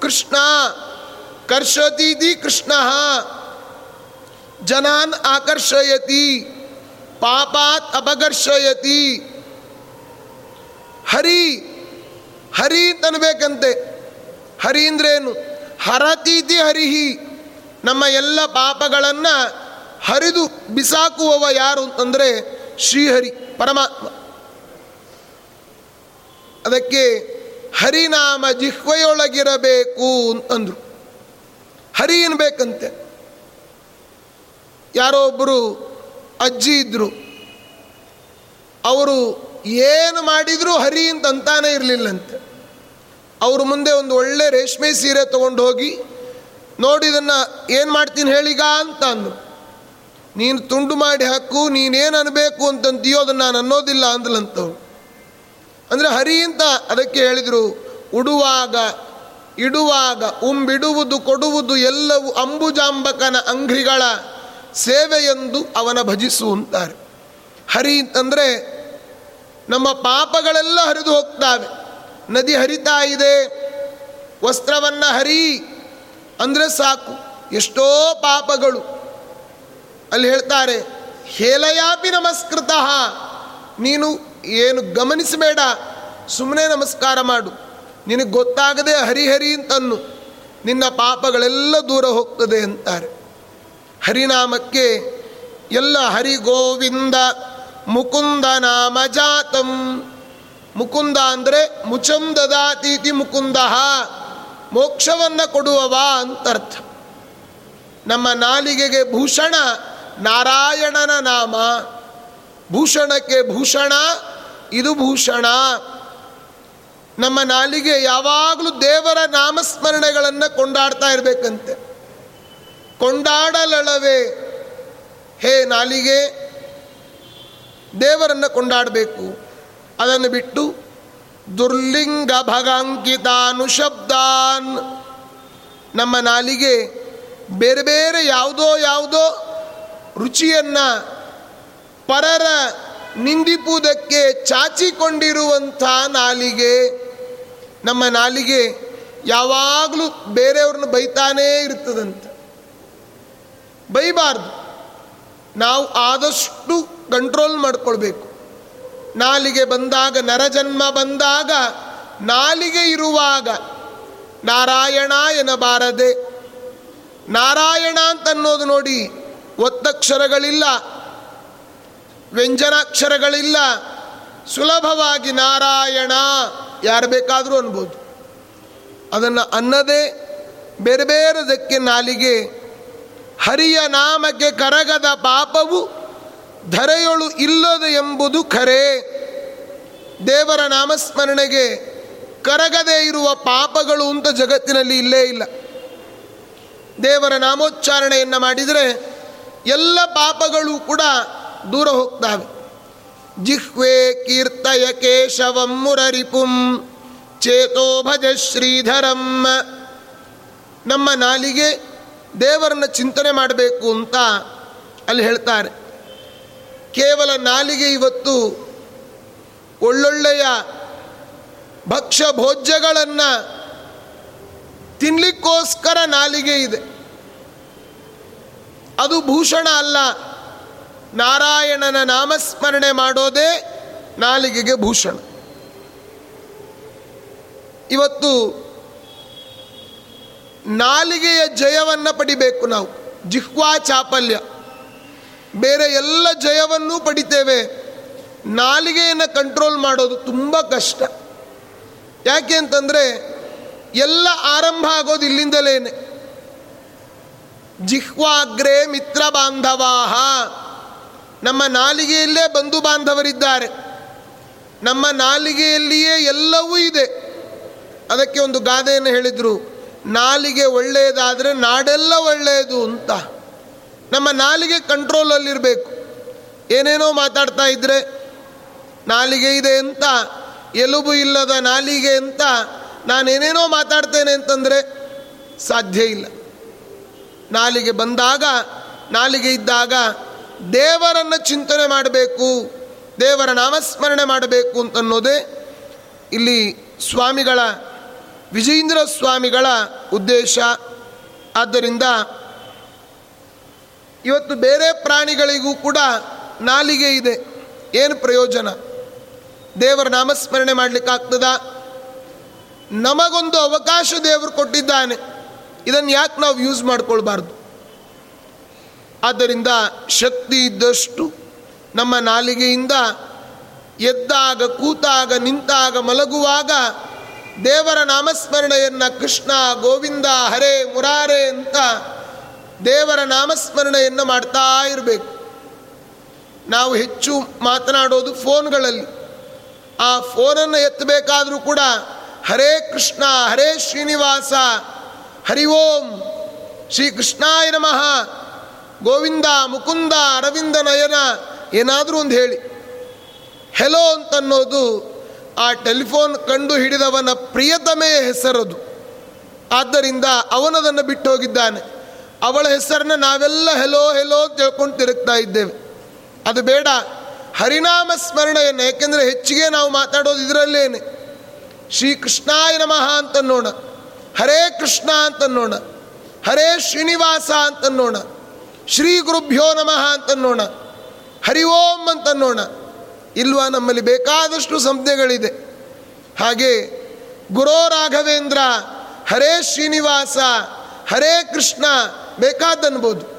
ಕೃಷ್ಣ. ಕರ್ಷತೀತಿ ಕೃಷ್ಣ. ಜನಾನ್ ಆಕರ್ಷಯತಿ, ಪಾಪಾತ್ ಅಪಕರ್ಷಯತಿ. ಹರಿ ಹರಿ ಅಂತನ್ಬೇಕಂತೆ. ಹರಿ ಅಂದ್ರೇನು? ಹರತೀತಿ ಹರಿಹಿ. ನಮ್ಮ ಎಲ್ಲ ಪಾಪಗಳನ್ನು ಹರಿದು ಬಿಸಾಕುವವ ಯಾರು ಅಂತಂದರೆ ಶ್ರೀಹರಿ, ಪರಮಾತ್ಮ. ಅದಕ್ಕೆ ಹರಿನಾಮ ಜಿಹ್ವೆಯೊಳಗಿರಬೇಕು ಅಂತಂದರು ಹರಿ ಅನ್ಬೇಕಂತೆ ಯಾರೋ ಒಬ್ಬರು ಅಜ್ಜಿ ಇದ್ದರು ಅವರು ಏನು ಮಾಡಿದರೂ ಹರಿ ಅಂತ ಅಂತಾನೆ ಇರಲಿಲ್ಲಂತೆ. ಅವ್ರ ಮುಂದೆ ಒಂದು ಒಳ್ಳೆ ರೇಷ್ಮೆ ಸೀರೆ ತೊಗೊಂಡು ಹೋಗಿ, ನೋಡಿ ಇದನ್ನು ಏನು ಮಾಡ್ತೀನಿ ಹೇಳಿಗ? ಅಂತ ಅಂದರು. ನೀನು ತುಂಡು ಮಾಡಿ ಹಾಕು, ನೀನೇನು ಅನ್ನಬೇಕು ಅಂತಂತೀಯೋ ಅದನ್ನು ನಾನು ಅನ್ನೋದಿಲ್ಲ ಅಂದ್ಲಂತವ್ರು. ಅಂದರೆ ಹರಿ ಅಂತ ಅದಕ್ಕೆ ಹೇಳಿದರು, ಉಡುವಾಗ ಇಡುವಾಗ, ಉಂಬಿಡುವುದು, ಕೊಡುವುದು ಎಲ್ಲವೂ ಅಂಬುಜಾಂಬಕನ ಅಂಗ್ರಿಗಳ ಸೇವೆಯೆಂದು ಅವನ ಭಜಿಸುವಂತಾರೆ ಹರಿ ಅಂದರೆ ನಮ್ಮ ಪಾಪಗಳೆಲ್ಲ ಹರಿದು ಹೋಗ್ತಾವೆ. ನದಿ ಹರಿತಾ ಇದೆ, ವಸ್ತ್ರವನ್ನು ಹರಿ ಅಂದರೆ ಸಾಕು. ಎಷ್ಟೋ ಪಾಪಗಳು. ಅಲ್ಲಿ ಹೇಳ್ತಾರೆ, ಹೇಲಯಾಪಿ ನಮಸ್ಕೃತ. ನೀನು ಏನು ಗಮನಿಸಬೇಡ ಸುಮ್ಮನೆ ನಮಸ್ಕಾರ ಮಾಡು. ನಿನಗೆ ಗೊತ್ತಾಗದೆ ಹರಿಹರಿ ಅಂತನ್ನು. ನಿನ್ನ ಪಾಪಗಳೆಲ್ಲ ದೂರ ಹೋಗ್ತದೆ ಅಂತಾರೆ. ಹರಿನಾಮಕ್ಕೆ ಎಲ್ಲ ಹರಿ ಗೋವಿಂದ ಮುಕುಂದ ನಾಮ ಜಾತಂ. ಮುಕುಂದ ಅಂದರೆ ಮುಚಂದದಾತೀತಿ ಮುಕುಂದ, ಮೋಕ್ಷವನ್ನು ಕೊಡುವವ ಅಂತರ್ಥ. ನಮ್ಮ ನಾಲಿಗೆಗೆ ಭೂಷಣ ನಾರಾಯಣನ ನಾಮ. ಭೂಷಣಕ್ಕೆ ಭೂಷಣ, ಇದು ಭೂಷಣ. ನಮ್ಮ ನಾಲಿಗೆ ಯಾವಾಗಲೂ ದೇವರ ನಾಮಸ್ಮರಣೆಗಳನ್ನು ಕೊಂಡಾಡ್ತಾ ಇರಬೇಕಂತೆ. ಕೊಂಡಾಡಲಳವೇ ಹೇ ನಾಲಿಗೆ, ದೇವರನ್ನು ಕೊಂಡಾಡಬೇಕು. ಅದನ್ನು ಬಿಟ್ಟು ದುರ್ಲಿಂಗ ಭಗಾಂಕಿತಾನುಶಬ್ದಾನ್ ನಮ್ಮ ನಾಲಿಗೆ ಬೇರೆ ಬೇರೆ ಯಾವುದೋ ಯಾವುದೋ ರುಚಿಯನ್ನು ಪರರ ನಿಂದಿಪುವುದಕ್ಕೆ ಚಾಚಿಕೊಂಡಿರುವಂಥ ನಾಲಿಗೆ, ನಮ್ಮ ನಾಲಿಗೆ ಯಾವಾಗಲೂ ಬೇರೆಯವ್ರನ್ನ ಬೈತಾನೇ ಇರ್ತದಂತೆ. ಬೈಬಾರ್ದು. ನಾವು ಆದಷ್ಟು ಕಂಟ್ರೋಲ್ ಮಾಡಿಕೊಳ್ಬೇಕು. ನಾಲಿಗೆ ಬಂದಾಗ, ನರಜನ್ಮ ಬಂದಾಗ, ನಾಲಿಗೆ ಇರುವಾಗ ನಾರಾಯಣ ಎನ್ನಬಾರದೆ. ನಾರಾಯಣ ಅಂತ ಅನ್ನೋದು ನೋಡಿ ಒತ್ತಕ್ಷರಗಳಿಲ್ಲ. ವ್ಯಂಜನಾಕ್ಷರಗಳಿಲ್ಲ. ಸುಲಭವಾಗಿ ನಾರಾಯಣ ಯಾರು ಬೇಕಾದರೂ ಅನ್ಬೋದು. ಅದನ್ನು ಅನ್ನದೇ ಬೇರೆ ಬೇರೆದಕ್ಕೆ ನಾಲಿಗೆ, ಹರಿಯ ನಾಮಕ್ಕೆ ಕರಗದ ಪಾಪವು ಧರೆಯೊಳು ಇಲ್ಲದ ಎಂಬುದು ಖರೆ. ದೇವರ ನಾಮಸ್ಮರಣೆಗೆ ಕರಗದೇ ಇರುವ ಪಾಪಗಳು ಅಂತ ಜಗತ್ತಿನಲ್ಲಿ ಇಲ್ಲೇ ಇಲ್ಲ. ದೇವರ ನಾಮೋಚ್ಚಾರಣೆಯನ್ನು ಮಾಡಿದರೆ ಎಲ್ಲ ಪಾಪಗಳು ಕೂಡ ದೂರ ಹೋಗ್ತಾವೆ. ಜಿಹ್ವೆ ಕೀರ್ತಯ ಕೇಶವಂ ಮುರರಿಪುಂ ಚೇತೋ ಭಜ ಶ್ರೀಧರಂ. ನಮ್ಮ ನಾಲಿಗೆ ದೇವರನ್ನ ಚಿಂತನೆ ಮಾಡಬೇಕು ಅಂತ ಅಲ್ಲಿ ಹೇಳ್ತಾರೆ. ಕೇವಲ ನಾಲಿಗೆ ಇವತ್ತು ಒಳ್ಳೊಳ್ಳೆಯ ಭಕ್ಷ್ಯ ಭೋಜ್ಯಗಳನ್ನು ತಿನ್ನಲಿಕ್ಕೋಸ್ಕರ ನಾಲಿಗೆ ಇದೆ. ಅದು ಭೂಷಣ ಅಲ್ಲ ನಾರಾಯಣನ ನಾಮಸ್ಮರಣೆ ಮಾಡೋದೇ ನಾಲಿಗೆಗೆ ಭೂಷಣ. ಇವತ್ತು ನಾಲಿಗೆಯ ಜಯವನ್ನು ಪಡಿಬೇಕು ನಾವು. ಜಿಹ್ವಾ ಚಾಪಲ್ಯ. ಬೇರೆ ಎಲ್ಲ ಜಯವನ್ನೂ ಪಡಿತೇವೆ. ನಾಲಿಗೆಯನ್ನು ಕಂಟ್ರೋಲ್ ಮಾಡೋದು ತುಂಬ ಕಷ್ಟ. ಯಾಕೆ ಅಂತಂದರೆ ಎಲ್ಲ ಆರಂಭ ಆಗೋದು ಇಲ್ಲಿಂದಲೇ ಜಿಹ್ವಾಗ್ರೆ ಮಿತ್ರ ಬಾಂಧವಾಹ ನಮ್ಮ ನಾಲಿಗೆಯಲ್ಲೇ ಬಂಧು ಬಾಂಧವರಿದ್ದಾರೆ. ನಮ್ಮ ನಾಲಿಗೆಯಲ್ಲಿಯೇ ಎಲ್ಲವೂ ಇದೆ. ಅದಕ್ಕೆ ಒಂದು ಗಾದೆಯನ್ನು ಹೇಳಿದರು, ನಾಲಿಗೆ ಒಳ್ಳೆಯದಾದರೆ ನಾಡೆಲ್ಲ ಒಳ್ಳೆಯದು ಅಂತ. ನಮ್ಮ ನಾಲಿಗೆ ಕಂಟ್ರೋಲಲ್ಲಿರಬೇಕು. ಏನೇನೋ ಮಾತಾಡ್ತಾ ಇದ್ದರೆ ನಾಲಿಗೆ ಇದೆ ಅಂತ, ಎಲುಬು ಇಲ್ಲದ ನಾಲಿಗೆ ಅಂತ ನಾನೇನೇನೋ ಮಾತಾಡ್ತೇನೆ ಅಂತಂದರೆ ಸಾಧ್ಯ ಇಲ್ಲ. ನಾಲಿಗೆ ಬಂದಾಗ, ನಾಲಿಗೆ ಇದ್ದಾಗ ದೇವರನ್ನು ಚಿಂತನೆ ಮಾಡಬೇಕು, ದೇವರ ನಾಮಸ್ಮರಣೆ ಮಾಡಬೇಕು ಅಂತನ್ನೋದೇ ಇಲ್ಲಿ ಸ್ವಾಮಿಗಳ ವಿಜೇಂದ್ರ ಸ್ವಾಮಿಗಳ ಉದ್ದೇಶ. ಆದ್ದರಿಂದ ಇವತ್ತು ಬೇರೆ ಪ್ರಾಣಿಗಳಿಗೂ ಕೂಡ ನಾಲಿಗೆ ಇದೆ. ಏನು ಪ್ರಯೋಜನ? ದೇವರ ನಾಮಸ್ಮರಣೆ ಮಾಡಲಿಕ್ಕಾಗ್ತದ? ನಮಗೊಂದು ಅವಕಾಶ ದೇವರು ಕೊಟ್ಟಿದ್ದಾನೆ. ಇದನ್ನು ಯಾಕೆ ನಾವು ಯೂಸ್ ಮಾಡ್ಕೊಳ್ಬಾರ್ದು? ಆದ್ದರಿಂದ ಶಕ್ತಿ ಇದ್ದಷ್ಟು ನಮ್ಮ ನಾಲಿಗೆಯಿಂದ ಎದ್ದಾಗ, ಕೂತಾಗ, ನಿಂತಾಗ, ಮಲಗುವಾಗ ದೇವರ ನಾಮಸ್ಮರಣೆಯನ್ನು ಕೃಷ್ಣ, ಗೋವಿಂದ, ಹರೇ ಮುರಾರೆ ಅಂತ ದೇವರ ನಾಮಸ್ಮರಣೆಯನ್ನು ಮಾಡ್ತಾ ಇರಬೇಕು. ನಾವು ಹೆಚ್ಚು ಮಾತನಾಡೋದು ಫೋನ್ಗಳಲ್ಲಿ. ಆ ಫೋನನ್ನು ಎತ್ತಬೇಕಾದರೂ ಕೂಡ ಹರೇ ಕೃಷ್ಣ, ಹರೇ ಶ್ರೀನಿವಾಸ, ಹರಿ ಓಂ ಶ್ರೀ ಕೃಷ್ಣಾಯ ನಮಃ. ಗೋವಿಂದ, ಮುಕುಂದ, ಅರವಿಂದ ನಯನ, ಏನಾದರೂ ಒಂದು ಹೇಳಿ. ಹೆಲೋ ಅಂತನ್ನೋದು ಆ ಟೆಲಿಫೋನ್ ಕಂಡು ಹಿಡಿದವನ ಪ್ರಿಯತಮೆಯ ಹೆಸರದು. ಆದ್ದರಿಂದ ಅವನದನ್ನು ಬಿಟ್ಟು ಹೋಗಿದ್ದಾನೆ. ಅವಳ ಹೆಸರನ್ನ ನಾವೆಲ್ಲ ಹೆಲೋ ಹೆಲೋ ತಿಳ್ಕೊಂಡು ತಿರುಗ್ತಾ ಇದ್ದೇವೆ. ಅದು ಬೇಡ. ಹರಿನಾಮ ಸ್ಮರಣೆಯನ್ನು ಏಕೆಂದರೆ ಹೆಚ್ಚಿಗೆ ನಾವು ಮಾತಾಡೋದು ಇದರಲ್ಲೇನೆ. ಶ್ರೀ ಕೃಷ್ಣಾಯ ನಮಃ ಅಂತನ್ನೋಣ. ಹರೇ ಕೃಷ್ಣ ಅಂತನ್ನೋಣ. ಹರೇ ಶ್ರೀನಿವಾಸ ಅಂತ ಅಂತನ್ನೋಣ. ಶ್ರೀ ಗುರುಭ್ಯೋ ನಮಃ ಅಂತನ್ನೋಣ. ಹರಿ ಓಂ ಅಂತನ್ನೋಣ. ಇಲ್ವಾ ನಮ್ಮಲ್ಲಿ ಬೇಕಾದಷ್ಟು ಸಂಜ್ಞೆಗಳಿದೆ. ಹಾಗೆ ಗುರೋ ರಾಘವೇಂದ್ರ, ಹರೇ ಶ್ರೀನಿವಾಸ, ಹರೇ ಕೃಷ್ಣ ಬೇಕಾದನ್ಬೋದು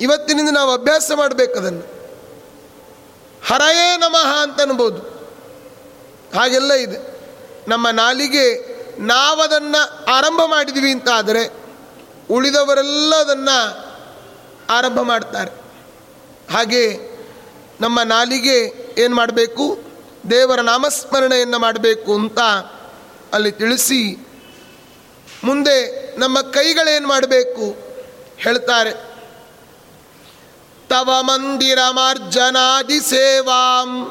ಇವತ್ತಿನಿಂದ ನಾವು ಅಭ್ಯಾಸ ಮಾಡಬೇಕದನ್ನು ಹರಯೇ ನಮಃ ಅಂತ ಅನ್ಬೋದು ಹಾಗೆಲ್ಲ ಇದೆ. ನಮ್ಮ ನಾಲಿಗೆ ನಾವದನ್ನು ಆರಂಭ ಮಾಡಿದ್ವಿ ಅಂತ ಆದರೆ ಉಳಿದವರೆಲ್ಲ ಅದನ್ನು ಆರಂಭ ಮಾಡ್ತಾರೆ. ಹಾಗೆ ನಮ್ಮ ನಾಲಿಗೆ ಏನು ಮಾಡಬೇಕು? ದೇವರ ನಾಮಸ್ಮರಣೆಯನ್ನು ಮಾಡಬೇಕು ಅಂತ ಅಲ್ಲಿ ತಿಳಿಸಿ ಮುಂದೆ ನಮ್ಮ ಕೈಗಳೇನು ಮಾಡಬೇಕು? ಹೇಳ್ತಾರೆ. ತವ ಮಂದಿರ ಮಾರ್ಜನಾದಿ ಸೇವಾಂ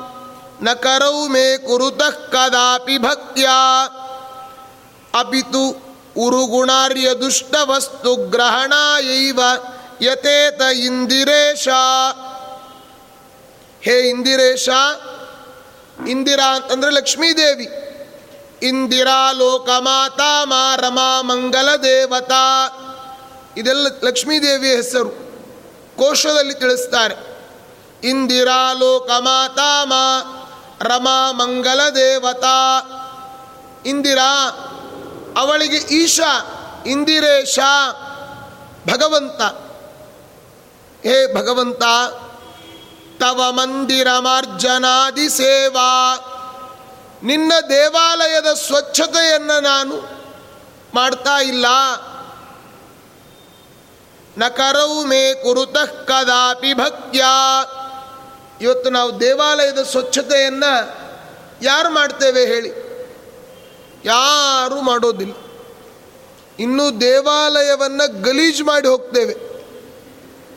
ನ ಕರೌ ಮೇ ಕುರುತಃ ಕದಾಪಿ ಭಕ್ತ್ಯ ಅಪಿತು ಉರುಗುಣಾರ್ಯ ದುಷ್ಟವಸ್ತು ಗ್ರಹಣಾಯೈವ ಯತೇತ ಇಂದಿರೇಶ. ಹೇ ಇಂದಿರೇಶ, ಇಂದಿರಾ ಅಂತಂದ್ರೆ ಲಕ್ಷ್ಮೀದೇವಿ. ಇಂದಿರಾ ಲೋಕಮಾತಾ ಮಾ ರಮಾ ಮಂಗಲ ದೇವತಾ. ಇದೆಲ್ಲ ಲಕ್ಷ್ಮೀದೇವಿಯ ಹೆಸರು. ಕೋಶದಲ್ಲಿ ತಿಳಿಸ್ತಾರೆ. ಇಂದಿರಾ ಲೋಕಮಾತಾ ಮಾ ರಮಾ ಮಂಗಲ ದೇವತಾ. ಇಂದಿರಾ, ಅವಳಿಗೆ ಈಶಾ, ಇಂದಿರೇಶ, ಭಗವಂತ. ಹೇ ಭಗವಂತ, ತವ ಮಂದಿರ ಮಾರ್ಜನಾದಿ ಸೇವಾ. ನಿನ್ನ ದೇವಾಲಯದ ಸ್ವಚ್ಛತೆಯನ್ನು ನಾನು ಮಾಡ್ತಾ ಇಲ್ಲ. ನಕರೌ ಮೇ ಕುರುತಃ ಕದಾಪಿ ಭಕ್ತ್ಯ. ಇವತ್ತು ನಾವು ದೇವಾಲಯದ ಸ್ವಚ್ಛತೆಯನ್ನು ಯಾರು ಮಾಡ್ತೇವೆ ಹೇಳಿ? ಯಾರೂ ಮಾಡೋದಿಲ್ಲ. ಇನ್ನು ದೇವಾಲಯವನ್ನು ಗಲೀಜು ಮಾಡಿ ಹೋಗ್ತೇವೆ.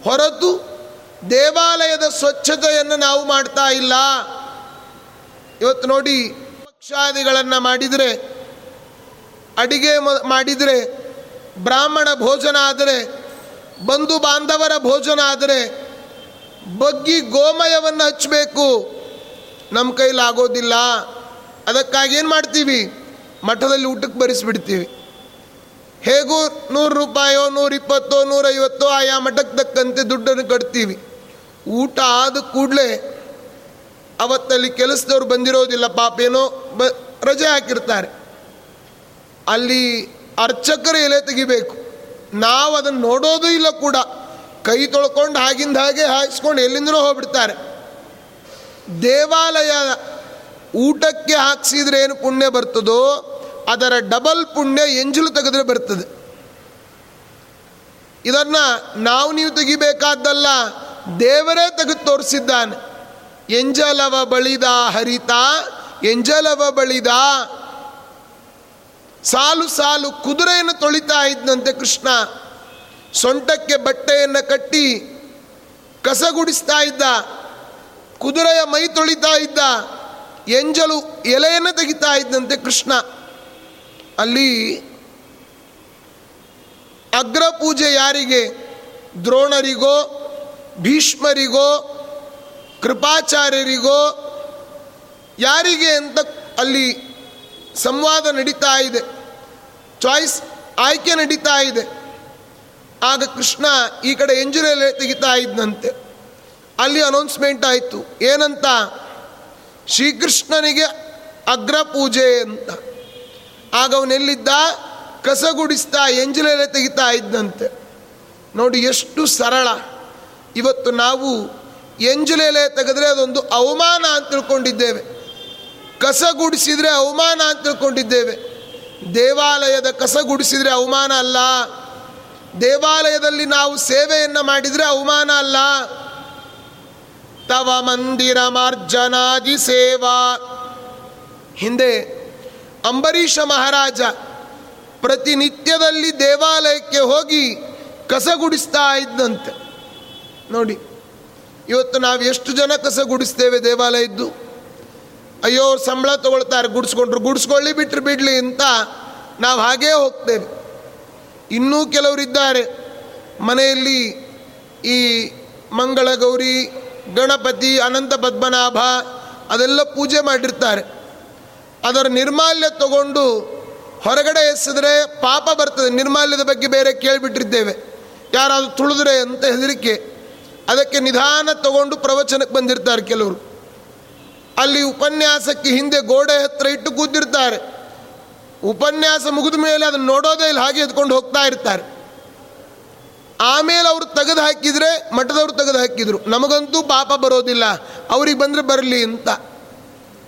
ಹೊರತು ದೇವಾಲಯದ ಸ್ವಚ್ಛತೆಯನ್ನು ನಾವು ಮಾಡ್ತಾ ಇಲ್ಲ. ಇವತ್ತು ನೋಡಿ ಪಕ್ಷಾದಿಗಳನ್ನು ಮಾಡಿದರೆ, ಅಡಿಗೆ ಮಾಡಿದರೆ, ಬ್ರಾಹ್ಮಣ ಭೋಜನ ಆದರೆ, ಬಂಧು ಬಾಂಧವರ ಭೋಜನ ಆದರೆ, ಬಗ್ಗಿ ಗೋಮಯವನ್ನು ಹಚ್ಚಬೇಕು. ನಮ್ಮ ಕೈಲಾಗೋದಿಲ್ಲ. ಅದಕ್ಕಾಗಿ ಏನು ಮಾಡ್ತೀವಿ? ಮಠದಲ್ಲಿ ಊಟಕ್ಕೆ ಬರಿಸ್ಬಿಡ್ತೀವಿ. ಹೇಗೂ ನೂರು ರೂಪಾಯೋ, ನೂರಿಪ್ಪತ್ತೋ, ನೂರೈವತ್ತೋ ಆಯಾ ಮಠಕ್ಕೆ ತಕ್ಕಂತೆ ದುಡ್ಡನ್ನು ಕಟ್ತೀವಿ. ಊಟ ಆದ ಕೂಡಲೇ ಅವತ್ತಲ್ಲಿ ಕೆಲಸದವ್ರು ಬಂದಿರೋದಿಲ್ಲ ಪಾಪೇನೋ ಬ, ರಜೆ ಹಾಕಿರ್ತಾರೆ. ಅಲ್ಲಿ ಅರ್ಚಕರು ಎಲೆ ತೆಗಿಬೇಕು. ನಾವು ಅದನ್ನು ನೋಡೋದು ಇಲ್ಲ ಕೂಡ. ಕೈ ತೊಳ್ಕೊಂಡು ಹಾಗಿಂದ ಹಾಗೆ ಹಾಯಿಸ್ಕೊಂಡು ಎಲ್ಲಿಂದನೂ ಹೋಗ್ಬಿಡ್ತಾರೆ. ದೇವಾಲಯ ಊಟಕ್ಕೆ ಹಾಕ್ಸಿದ್ರೆ ಏನು ಪುಣ್ಯ ಬರ್ತದೋ ಅದರ ಡಬಲ್ ಪುಣ್ಯ ಎಂಜಲು ತೆಗೆದ್ರೆ ಬರ್ತದೆ. ಇದನ್ನ ನಾವು ನೀವು ತೆಗಿಬೇಕಾದ್ದಲ್ಲ, ದೇವರೇ ತೆಗೆದು ತೋರಿಸಿದ್ದಾನೆ ಎಂಜಲವ ಬಳಿದ ಹರಿತ, ಎಂಜಲವ ಬಳಿದ ಸಾಲು ಸಾಲು ಕುದುರೆಯನ್ನು ತೊಳಿತಾ ಇದ್ದಂತೆ ಕೃಷ್ಣ ಸೊಂಟಕ್ಕೆ ಬಟ್ಟೆಯನ್ನು ಕಟ್ಟಿ ಕಸಗುಡಿಸ್ತಾ ಇದ್ದ, ಕುದುರೆಯ ಮೈ ತೊಳಿತಾ ಇದ್ದ, ಎಂಜಲು ಎಲೆಯನ್ನು ತೆಗಿತಾ ಇದ್ದಂತೆ ಕೃಷ್ಣ. ಅಲ್ಲಿ ಅಗ್ರ ಪೂಜೆ ಯಾರಿಗೆ? ದ್ರೋಣರಿಗೋ, ಭೀಷ್ಮರಿಗೋ, ಕೃಪಾಚಾರ್ಯರಿಗೋ? ಯಾರಿಗೆ ಅಂತ ಅಲ್ಲಿ ಸಂವಾದ ನಡೀತಾ ಇದೆ. ಚಾಯ್ಸ್ ಆಯ್ಕೆ ನಡೀತಾ ಇದೆ. ಆಗ ಕೃಷ್ಣ ಈ ಕಡೆ ಎಂಜಿನಿಯರ್ ತೆಗಿತಾ ಇದ್ದಂತೆ ಅಲ್ಲಿ ಅನೌನ್ಸ್ಮೆಂಟ್ ಆಯಿತು. ಏನಂತ? ಶ್ರೀಕೃಷ್ಣನಿಗೆ ಅಗ್ರ ಪೂಜೆ ಅಂತ. ಆಗ ಅವನೆಲ್ಲಿದ್ದ ಕಸಗುಡಿಸ್ತಾ ಎಂಜಲೆಲೆ ತೆಗಿತಾ ಇದ್ದಂತೆ. ನೋಡಿ ಎಷ್ಟು ಸರಳ. ಇವತ್ತು ನಾವು ಎಂಜಲೆಲೆ ತೆಗೆದ್ರೆ ಅದೊಂದು ಅವಮಾನ ಅಂತ ತಿಳ್ಕೊಂಡಿದ್ದೇವೆ. ಕಸ ಗುಡಿಸಿದರೆ ಅವಮಾನ ಅಂತ ತಿಳ್ಕೊಂಡಿದ್ದೇವೆ. ದೇವಾಲಯದ ಕಸ ಗುಡಿಸಿದರೆ ಅವಮಾನ ಅಲ್ಲ. ದೇವಾಲಯದಲ್ಲಿ ನಾವು ಸೇವೆಯನ್ನು ಮಾಡಿದರೆ ಅವಮಾನ ಅಲ್ಲ. ತವ ಮಂದಿರ ಮಾರ್ಜನಾದಿ ಸೇವಾ. ಹಿಂದೆ ಅಂಬರೀಷ ಮಹಾರಾಜ ಪ್ರತಿನಿತ್ಯದಲ್ಲಿ ದೇವಾಲಯಕ್ಕೆ ಹೋಗಿ ಕಸ ಗುಡಿಸ್ತಾ ಇದ್ದಂತೆ. ನೋಡಿ, ಇವತ್ತು ನಾವು ಎಷ್ಟು ಜನ ಕಸ ಗುಡಿಸ್ತೇವೆ ದೇವಾಲಯದ್ದು? ಅಯ್ಯೋ ಅವ್ರು ಸಂಬಳ ತಗೊಳ್ತಾರೆ, ಗುಡಿಸ್ಕೊಂಡ್ರು, ಗುಡಿಸ್ಕೊಳ್ಳಿ ಬಿಟ್ಟರು ಬಿಡಲಿ ಅಂತ ನಾವು ಹಾಗೇ ಹೋಗ್ತೇವೆ. ಇನ್ನೂ ಕೆಲವರಿದ್ದಾರೆ. ಮನೆಯಲ್ಲಿ ಈ ಮಂಗಳ ಗೌರಿ ಗಣಪತಿ, ಅನಂತ ಪದ್ಮನಾಭ ಅದೆಲ್ಲ ಪೂಜೆ ಮಾಡಿರ್ತಾರೆ. ಅದರ ನಿರ್ಮಾಲ್ಯ ತಗೊಂಡು ಹೊರಗಡೆ ಎಸೆದ್ರೆ ಪಾಪ ಬರ್ತದೆ. ನಿರ್ಮಾಲ್ಯದ ಬಗ್ಗೆ ಬೇರೆ ಕೇಳಿಬಿಟ್ಟಿದ್ದೇವೆ. ಯಾರಾದರೂ ತುಳಿದ್ರೆ ಅಂತ ಹೆದರಿಕೆ. ಅದಕ್ಕೆ ನಿಧಾನ ತಗೊಂಡು ಪ್ರವಚನಕ್ಕೆ ಬಂದಿರ್ತಾರೆ ಕೆಲವರು. ಅಲ್ಲಿ ಉಪನ್ಯಾಸಕ್ಕೆ ಹಿಂದೆ ಗೋಡೆ ಹತ್ರ ಇಟ್ಟು ಕೂತಿರ್ತಾರೆ. ಉಪನ್ಯಾಸ ಮುಗಿದ ಮೇಲೆ ಅದನ್ನು ನೋಡೋದೇ ಇಲ್ಲ, ಹಾಗೆ ಎತ್ಕೊಂಡು ಹೋಗ್ತಾ ಇರ್ತಾರೆ. ಆಮೇಲೆ ಅವರು ತೆಗೆದು ಹಾಕಿದರೆ ಮಠದವ್ರು ತೆಗೆದು ಹಾಕಿದರು. ನಮಗಂತೂ ಪಾಪ ಬರೋದಿಲ್ಲ. ಅವ್ರಿಗೆ ಬಂದರೆ ಬರಲಿ ಅಂತ.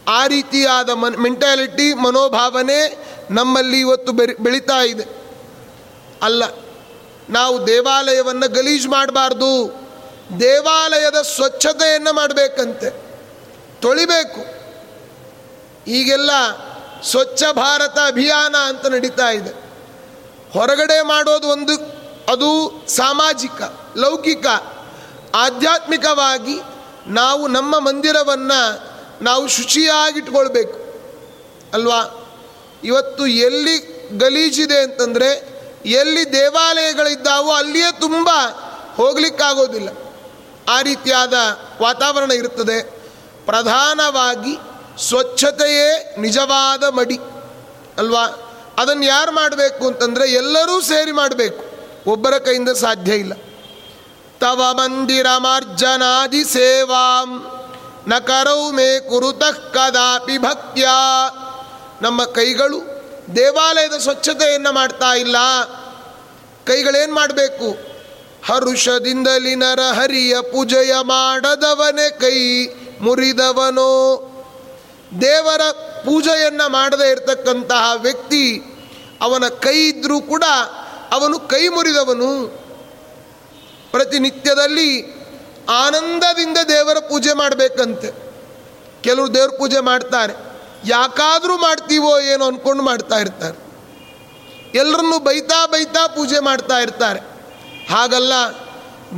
ಆ ರೀತಿಯಾದ ಮನ್ ಮೆಂಟಾಲಿಟಿ ಮನೋಭಾವನೆ ನಮ್ಮಲ್ಲಿ ಇವತ್ತು ಬೆರಿ, ಬೆಳೀತಾ ಇದೆ. ಅಲ್ಲ, ನಾವು ದೇವಾಲಯವನ್ನು ಗಲೀಜು ಮಾಡಬಾರ್ದು. ದೇವಾಲಯದ ಸ್ವಚ್ಛತೆಯನ್ನು ಮಾಡಬೇಕಂತೆ. ತೊಳಿಬೇಕು. ಈಗೆಲ್ಲ ಸ್ವಚ್ಛ ಭಾರತ ಅಭಿಯಾನ ಅಂತ ನಡೀತಾ ಇದೆ. ಹೊರಗಡೆ ಮಾಡೋದು ಒಂದು, ಅದು ಸಾಮಾಜಿಕ, ಲೌಕಿಕ, ಆಧ್ಯಾತ್ಮಿಕವಾಗಿ ನಾವು ನಮ್ಮ ಮಂದಿರವನ್ನು ನಾವು ಶುಚಿಯಾಗಿಟ್ಕೊಳ್ಬೇಕು. ಅಲ್ವಾ? ಇವತ್ತು ಎಲ್ಲಿ ಗಲೀಜಿದೆ ಅಂತಂದರೆ, ಎಲ್ಲಿ ದೇವಾಲಯಗಳಿದ್ದಾವೋ ಅಲ್ಲಿಯೇ ತುಂಬ ಹೋಗಲಿಕ್ಕಾಗೋದಿಲ್ಲ. ಆ ರೀತಿಯಾದ ವಾತಾವರಣ ಇರುತ್ತದೆ. ಪ್ರಧಾನವಾಗಿ ಸ್ವಚ್ಛತೆಯೇ ನಿಜವಾದ ಮಡಿ. ಅಲ್ವಾ? ಅದನ್ನು ಯಾರು ಮಾಡಬೇಕು ಅಂತಂದರೆ ಎಲ್ಲರೂ ಸೇರಿ ಮಾಡಬೇಕು. ಒಬ್ಬರ ಕೈಯಿಂದ ಸಾಧ್ಯ ಇಲ್ಲ. ತವ ಮಂದಿರ ಮಾರ್ಜನಾದಿ ಸೇವಾಂ. ನ ಕರೌ ಮೇ ಕುರುತಃ ಕದಾಪಿ ಭಕ್ತ್ಯ. ನಮ್ಮ ಕೈಗಳು ದೇವಾಲಯದ ಸ್ವಚ್ಛತೆಯನ್ನು ಮಾಡ್ತಾ ಇಲ್ಲ. ಕೈಗಳೇನು ಮಾಡಬೇಕು? ಹರುಷದಿಂದಲಿ ನರ ಹರಿಯ ಪೂಜೆಯ ಮಾಡದವನೇ ಕೈ ಮುರಿದವನೋ. ದೇವರ ಪೂಜೆಯನ್ನು ಮಾಡದೇ ಇರತಕ್ಕಂತಹ ವ್ಯಕ್ತಿ, ಅವನ ಕೈ ಇದ್ದರೂ ಕೂಡ ಅವನು ಕೈ ಮುರಿದವನು. ಪ್ರತಿನಿತ್ಯದಲ್ಲಿ ಆನಂದದಿಂದ ದೇವರ ಪೂಜೆ ಮಾಡಬೇಕಂತೆ. ಕೆಲವರು ದೇವ್ರ ಪೂಜೆ ಮಾಡ್ತಾರೆ. ಯಾಕಾದರೂ ಮಾಡ್ತೀವೋ ಏನೋ ಅಂದ್ಕೊಂಡು ಮಾಡ್ತಾ ಇರ್ತಾರೆ. ಎಲ್ಲರನ್ನು ಬೈತಾ ಬೈತಾ ಪೂಜೆ ಮಾಡ್ತಾ ಇರ್ತಾರೆ. ಹಾಗಲ್ಲ,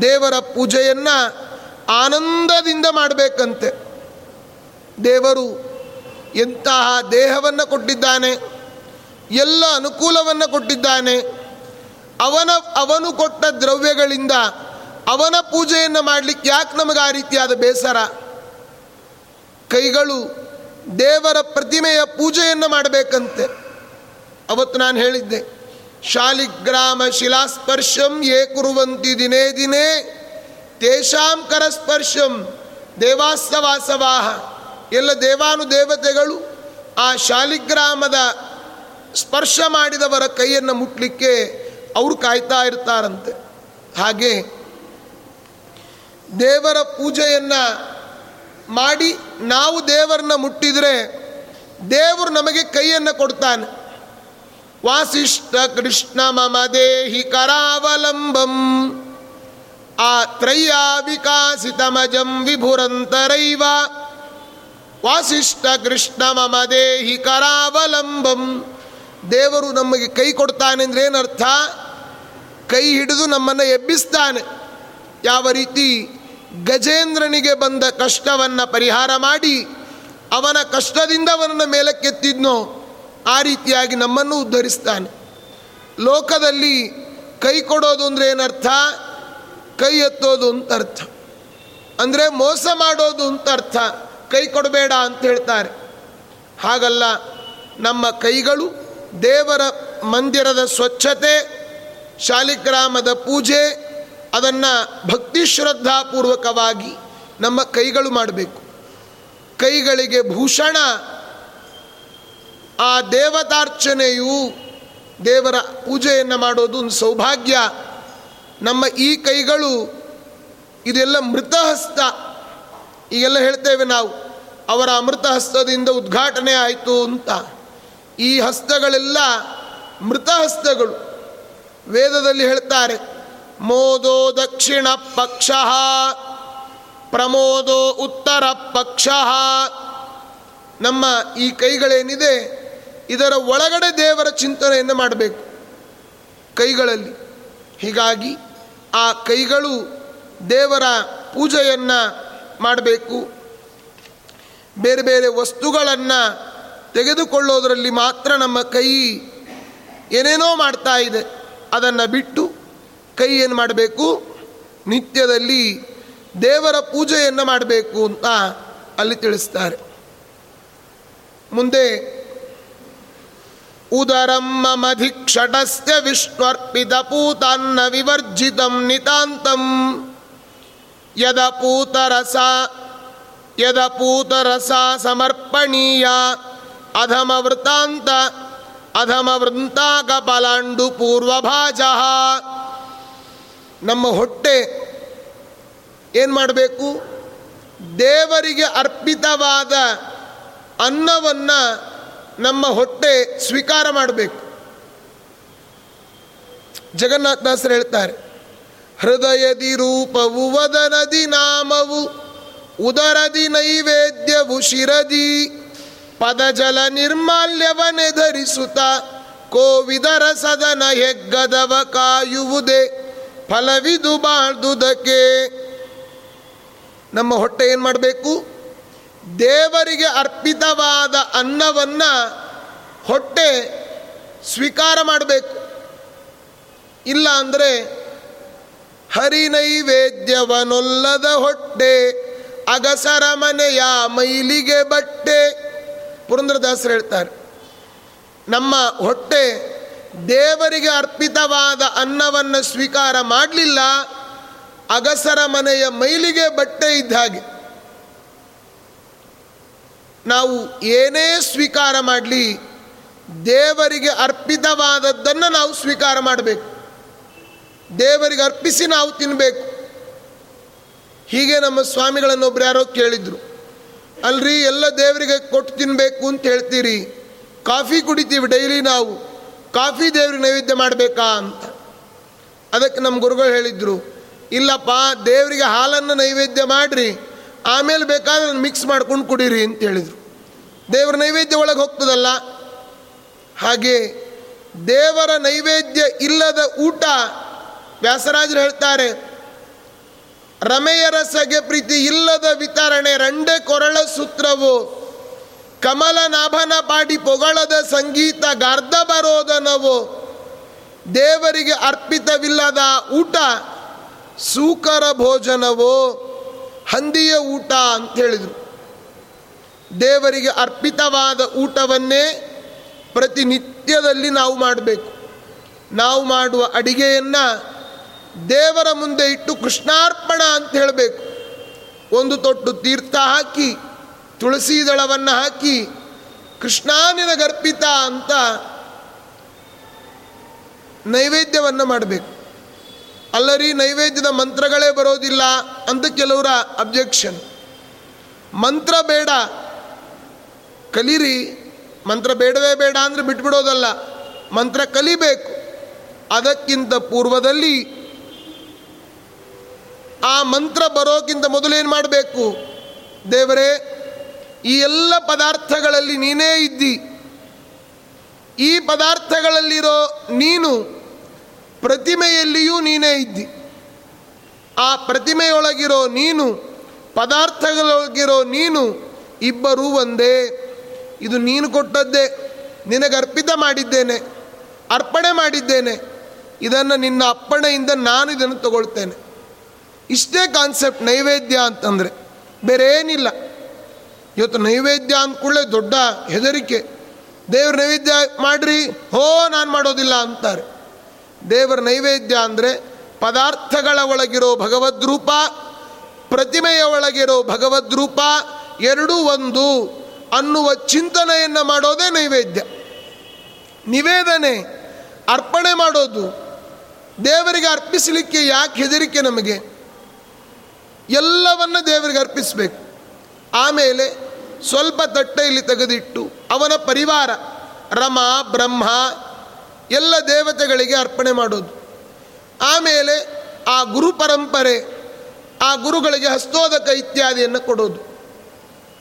ದೇವರ ಪೂಜೆಯನ್ನು ಆನಂದದಿಂದ ಮಾಡಬೇಕಂತೆ. ದೇವರು ಎಂತಹ ದೇಹವನ್ನು ಕೊಟ್ಟಿದ್ದಾನೆ, ಎಲ್ಲ ಅನುಕೂಲವನ್ನು ಕೊಟ್ಟಿದ್ದಾನೆ. ಅವನ, ಅವನು ಕೊಟ್ಟ ದ್ರವ್ಯಗಳಿಂದ ಅವನ ಪೂಜೆಯನ್ನು ಮಾಡಲಿಕ್ಕೆ ಯಾಕೆ ನಮಗೆ ಆ ರೀತಿಯಾದ ಬೇಸರ? ಕೈಗಳು ದೇವರ ಪ್ರತಿಮೆಯ ಪೂಜೆಯನ್ನು ಮಾಡಬೇಕಂತೆ. ಅವತ್ತು ನಾನು ಹೇಳಿದ್ದೆ, ಶಾಲಿಗ್ರಾಮ ಶಿಲಾಸ್ಪರ್ಶಂ ಏ ಕುರುವಂತಿ ದಿನೇ ದಿನೇ, ತೇಷಾಂ ಕರಸ್ಪರ್ಶಂ ದೇವಾಸ್ತವಾಸವಾಹ ಎಲ್ಲ ದೇವಾನು ದೇವತೆಗಳು ಆ ಶಾಲಿಗ್ರಾಮದ ಸ್ಪರ್ಶ ಮಾಡಿದವರ ಕೈಯನ್ನು ಮುಟ್ಲಿಕ್ಕೆ ಅವರು ಕಾಯ್ತಾ ಇರ್ತಾರಂತೆ. ಹಾಗೆ ದೇವರ ಪೂಜೆಯನ್ನು ಮಾಡಿ ನಾವು ದೇವರನ್ನ ಮುಟ್ಟಿದರೆ ದೇವರು ನಮಗೆ ಕೈಯನ್ನು ಕೊಡ್ತಾನೆ. ವಾಸಿಷ್ಠ ಕೃಷ್ಣ ಮಮ ದೇಹಿ ಕರಾವಲಂಬಂ. ಆ ತ್ರಯ್ಯ ವಿಕಾಸಿತಮಜಂ ವಿಭುರಂತರೈವ. ವಾಸಿಷ್ಠ ಕೃಷ್ಣ ಮಮ ದೇಹಿ ಕರಾವಲಂಬಂ. ದೇವರು ನಮಗೆ ಕೈ ಕೊಡ್ತಾನೆ ಅಂದ್ರೆ ಏನರ್ಥ? ಕೈ ಹಿಡಿದು ನಮ್ಮನ್ನು ಎಬ್ಬಿಸ್ತಾನೆ. ಯಾವ ರೀತಿ? ಗಜೇಂದ್ರನಿಗೆ ಬಂದ ಕಷ್ಟವನ್ನು ಪರಿಹಾರ ಮಾಡಿ ಅವನ ಕಷ್ಟದಿಂದ ಅವನನ್ನು ಮೇಲಕ್ಕೆತ್ತಿದ್ನೋ, ಆ ರೀತಿಯಾಗಿ ನಮ್ಮನ್ನು ಉದ್ಧರಿಸ್ತಾನೆ. ಲೋಕದಲ್ಲಿ ಕೈ ಕೊಡೋದು ಅಂದರೆ ಏನರ್ಥ? ಕೈ ಎತ್ತೋದು ಅಂತ ಅರ್ಥ ಅಂದರೆ ಮೋಸ ಮಾಡೋದು ಅಂತ ಅರ್ಥ ಕೈ ಕೊಡಬೇಡ ಅಂತ ಹೇಳ್ತಾರೆ. ಹಾಗಲ್ಲ, ನಮ್ಮ ಕೈಗಳು ದೇವರ ಮಂದಿರದ ಸ್ವಚ್ಛತೆ, ಶಾಲಿಗ್ರಾಮದ ಪೂಜೆ ಅದನ್ನು ಭಕ್ತಿ ಶ್ರದ್ಧಾಪೂರ್ವಕವಾಗಿ ನಮ್ಮ ಕೈಗಳು ಮಾಡಬೇಕು. ಕೈಗಳಿಗೆ ಭೂಷಣ. ಆ ದೇವತಾರ್ಚನೆಯು ದೇವರ ಪೂಜೆಯನ್ನು ಮಾಡೋದು ಒಂದು ಸೌಭಾಗ್ಯ. ನಮ್ಮ ಈ ಕೈಗಳು ಇದೆಲ್ಲ ಮೃತಹಸ್ತ. ಈಗೆಲ್ಲ ಹೇಳ್ತೇವೆ ನಾವು, ಅವರ ಅಮೃತ ಹಸ್ತದಿಂದ ಉದ್ಘಾಟನೆ ಆಯಿತು ಅಂತ. ಈ ಹಸ್ತಗಳೆಲ್ಲ ಮೃತಹಸ್ತಗಳು. ವೇದದಲ್ಲಿ ಹೇಳ್ತಾರೆ ಮೋದೋ ದಕ್ಷಿಣ ಪಕ್ಷ. ಪ್ರಮೋದೋ ಉತ್ತರ ಪಕ್ಷ. ನಮ್ಮ ಈ ಕೈಗಳೇನಿದೆ, ಇದರ ಒಳಗಡೆ ದೇವರ ಚಿಂತನೆಯನ್ನು ಮಾಡಬೇಕು. ಕೈಗಳಲ್ಲಿ. ಹೀಗಾಗಿ ಆ ಕೈಗಳು ದೇವರ ಪೂಜೆಯನ್ನು ಮಾಡಬೇಕು. ಬೇರೆ ಬೇರೆ ವಸ್ತುಗಳನ್ನು ತೆಗೆದುಕೊಳ್ಳೋದರಲ್ಲಿ ಮಾತ್ರ ನಮ್ಮ ಕೈ ಏನೇನೋ ಮಾಡ್ತಾ ಇದೆ, ಅದನ್ನು ಬಿಟ್ಟು ಕೈ ಏನು ಮಾಡಬೇಕು? ನಿತ್ಯದಲ್ಲಿ ದೇವರ ಪೂಜೆಯನ್ನು ಮಾಡಬೇಕು ಅಂತ ಅಲ್ಲಿ ತಿಳಿಸ್ತಾರೆ. ಮುಂದೆ, ಉದರಂ ಮಮಧಿಕ್ಷಟಸ್ಯ ವಿಷ್ಣುರ್ಪಿತ ಪೂತಾನ್ನ ವಿವರ್ಜಿತಂ ನಿತಾಂತಂ, ಯದ ಪೂತರಸ ಸಮರ್ಪಣೀಯ, ಅಧಮ ವೃತ್ತಾಂತ, ಅಧಮ ವೃಂತಾಕ ಪಲಾಂಡು ಪೂರ್ವಭಾಜ. ನಮ್ಮ ಹೊಟ್ಟೆ ಏನು ಮಾಡಬೇಕು? ದೇವರಿಗೆ ಅರ್ಪಿತವಾದ ಅನ್ನವನ್ನು ನಮ್ಮ ಹೊಟ್ಟೆ ಸ್ವೀಕಾರ ಮಾಡಬೇಕು. ಜಗನ್ನಾಥದಾಸರು ಹೇಳ್ತಾರೆ, ಹೃದಯದಿ ರೂಪವು ವದನದಿ ನಾಮವು, ಉದರದಿ ನೈವೇದ್ಯವು ಶಿರದಿ. ಪದಜಲ ನಿರ್ಮಾಲ್ಯವನೆ ಧರಿಸುತ್ತ ಕೋವಿದರ ಸದನ ಹೆಗ್ಗದವ ಕಾಯುವುದೇ. ಫಲವಿದು ಬಾಳ್ದುದಕ್ಕೆ ನಮ್ಮ ಹೊಟ್ಟೆ ಏನು ಮಾಡಬೇಕು? ದೇವರಿಗೆ ಅರ್ಪಿತವಾದ ಅನ್ನವನ್ನು ಹೊಟ್ಟೆ ಸ್ವೀಕಾರ ಮಾಡಬೇಕು. ಇಲ್ಲ ಅಂದರೆ ಹರಿನೈವೇದ್ಯವನೊಲ್ಲದ ಹೊಟ್ಟೆ, ಅಗಸರ ಮನೆಯ ಮೈಲಿಗೆ ಬಟ್ಟೆ. ಪುರಂದ್ರದಾಸರು ಹೇಳ್ತಾರೆ, ನಮ್ಮ ಹೊಟ್ಟೆ ದೇವರಿಗೆ ಅರ್ಪಿತವಾದ ಅನ್ನವನ್ನು ಸ್ವೀಕಾರ ಮಾಡಲಿಲ್ಲ, ಅಗಸರ ಮನೆಯ ಮೈಲಿಗೆ ಬಟ್ಟೆ ಇದ್ದ ಹಾಗೆ. ನಾವು ಏನೇ ಸ್ವೀಕಾರ ಮಾಡಲಿ, ದೇವರಿಗೆ ಅರ್ಪಿತವಾದದ್ದನ್ನು ನಾವು ಸ್ವೀಕಾರ ಮಾಡಬೇಕು. ದೇವರಿಗೆ ಅರ್ಪಿಸಿ ನಾವು ತಿನ್ನಬೇಕು ಹೀಗೆ ನಮ್ಮ ಸ್ವಾಮಿಗಳನ್ನೊಬ್ರು ಯಾರೋ ಕೇಳಿದ್ರು, ಅಲ್ರಿ, ಎಲ್ಲ ದೇವರಿಗೆ ಕೊಟ್ಟು ತಿನ್ನಬೇಕು ಅಂತ ಹೇಳ್ತೀರಿ. ಕಾಫಿ ಕುಡಿತೀವಿ ಡೈಲಿ ನಾವು. ಕಾಫಿ ದೇವ್ರಿಗೆ ನೈವೇದ್ಯ ಮಾಡಬೇಕಾ ಅಂತ. ಅದಕ್ಕೆ ನಮ್ಮ ಗುರುಗಳು ಹೇಳಿದರು, ಇಲ್ಲಪ್ಪ, ದೇವರಿಗೆ ಹಾಲನ್ನು ನೈವೇದ್ಯ ಮಾಡಿರಿ, ಆಮೇಲೆ ಬೇಕಾದ್ರೆ ಮಿಕ್ಸ್ ಮಾಡ್ಕೊಂಡು ಕುಡೀರಿ ಅಂತ ಹೇಳಿದರು. ದೇವರ ನೈವೇದ್ಯ ಒಳಗೆ ಹೋಗ್ತದಲ್ಲ? ಹಾಗೆ ದೇವರ ನೈವೇದ್ಯ ಇಲ್ಲದ ಊಟ ವ್ಯಾಸರಾಜರು ಹೇಳ್ತಾರೆ ರಮೆಯರ ಸಗೆ ಪ್ರೀತಿ ಇಲ್ಲದ ವಿತರಣೆ, ರಂಡೆ ಕೊರಳ ಸೂತ್ರವು ಕಮಲ ನಾಭನ ಪಾಡಿ ಪೊಗಳದ ಸಂಗೀತ ಗಾರ್ಧ ಬರೋದನವು? ದೇವರಿಗೆ ಅರ್ಪಿತವಿಲ್ಲದ ಊಟ ಸೂಕರ ಭೋಜನವೋ? ಹಂದಿಯ ಊಟ ಅಂತ ಹೇಳಿದರು ದೇವರಿಗೆ ಅರ್ಪಿತವಾದ ಊಟವನ್ನೇ ಪ್ರತಿನಿತ್ಯದಲ್ಲಿ ನಾವು ಮಾಡಬೇಕು. ನಾವು ಮಾಡುವ ಅಡಿಗೆಯನ್ನು ದೇವರ ಮುಂದೆ ಇಟ್ಟು ಕೃಷ್ಣಾರ್ಪಣ ಅಂತ ಹೇಳಬೇಕು. ಒಂದು ತೊಟ್ಟು ತೀರ್ಥ ಹಾಕಿ ತುಳಸಿ ದಳವನ್ನು ಹಾಕಿ ಕೃಷ್ಣಾನಿನಗರ್ಪಿತ ಅಂತ ನೈವೇದ್ಯವನ್ನು ಮಾಡಬೇಕು. ಅಲ್ಲರಿ, ನೈವೇದ್ಯದ ಮಂತ್ರಗಳೇ ಬರೋದಿಲ್ಲ ಅಂತ ಕೆಲವರ ಅಬ್ಜೆಕ್ಷನ್ ಮಂತ್ರ ಬೇಡ. ಕಲೀರಿ. ಮಂತ್ರ ಬೇಡವೇ ಬೇಡ ಅಂದರೆ ಬಿಟ್ಬಿಡೋದಲ್ಲ. ಮಂತ್ರ ಕಲಿಬೇಕು. ಅದಕ್ಕಿಂತ ಪೂರ್ವದಲ್ಲಿ ಆ ಮಂತ್ರ ಬರೋಕ್ಕಿಂತ ಮೊದಲೇನು ಮಾಡಬೇಕು? ದೇವರೇ ಈ ಎಲ್ಲ ಪದಾರ್ಥಗಳಲ್ಲಿ ನೀನೇ ಇದ್ದಿ. ಈ ಪದಾರ್ಥಗಳಲ್ಲಿರೋ ನೀನು ಪ್ರತಿಮೆಯಲ್ಲಿಯೂ ನೀನೇ ಇದ್ದಿ. ಆ ಪ್ರತಿಮೆಯೊಳಗಿರೋ ನೀನು, ಪದಾರ್ಥಗಳೊಳಗಿರೋ ನೀನು ಇಬ್ಬರೂ ಒಂದೇ. ಇದು ನೀನು ಕೊಟ್ಟದ್ದೇ. ನಿನಗೆ ಅರ್ಪಿತ ಮಾಡಿದ್ದೇನೆ, ಅರ್ಪಣೆ ಮಾಡಿದ್ದೇನೆ. ಇದನ್ನು ನಿನ್ನ ಅಪ್ಪಣೆಯಿಂದ ನಾನು ಇದನ್ನು ತಗೊಳ್ತೇನೆ. ಇಷ್ಟೇ ಕಾನ್ಸೆಪ್ಟ್ ನೈವೇದ್ಯ ಅಂತಂದರೆ. ಬೇರೆ ಏನಿಲ್ಲ ಇವತ್ತು ನೈವೇದ್ಯ ಅಂದ್ಕೊಳ್ಳೆ ದೊಡ್ಡ ಹೆದರಿಕೆ. ದೇವ್ರ ನೈವೇದ್ಯ ಮಾಡ್ರಿ? ಹೋ, ನಾನು ಮಾಡೋದಿಲ್ಲ ಅಂತಾರೆ. ದೇವರ ನೈವೇದ್ಯ ಅಂದರೆ ಪದಾರ್ಥಗಳ ಒಳಗಿರೋ ಭಗವದ್ರೂಪ ಪ್ರತಿಮೆಯ ಒಳಗಿರೋ ಭಗವದ್ರೂಪ ಎರಡೂ ಒಂದು ಅನ್ನುವ ಚಿಂತನೆಯನ್ನು ಮಾಡೋದೇ ನೈವೇದ್ಯ. ನಿವೇದನೆ, ಅರ್ಪಣೆ ಮಾಡೋದು, ದೇವರಿಗೆ ಅರ್ಪಿಸಲಿಕ್ಕೆ ಯಾಕೆ ಹೆದರಿಕೆ ನಮಗೆ? ಎಲ್ಲವನ್ನ ದೇವರಿಗೆ ಅರ್ಪಿಸಬೇಕು. ಆಮೇಲೆ ಸ್ವಲ್ಪ ತಟ್ಟೆಯಲ್ಲಿ ತೆಗೆದಿಟ್ಟು ಅವನ ಪರಿವಾರ, ರಮ, ಬ್ರಹ್ಮ, ಎಲ್ಲ ದೇವತೆಗಳಿಗೆ ಅರ್ಪಣೆ ಮಾಡೋದು. ಆಮೇಲೆ ಆ ಗುರು ಪರಂಪರೆ, ಆ ಗುರುಗಳಿಗೆ ಹಸ್ತೋದಕ ಇತ್ಯಾದಿಯನ್ನು ಕೊಡೋದು.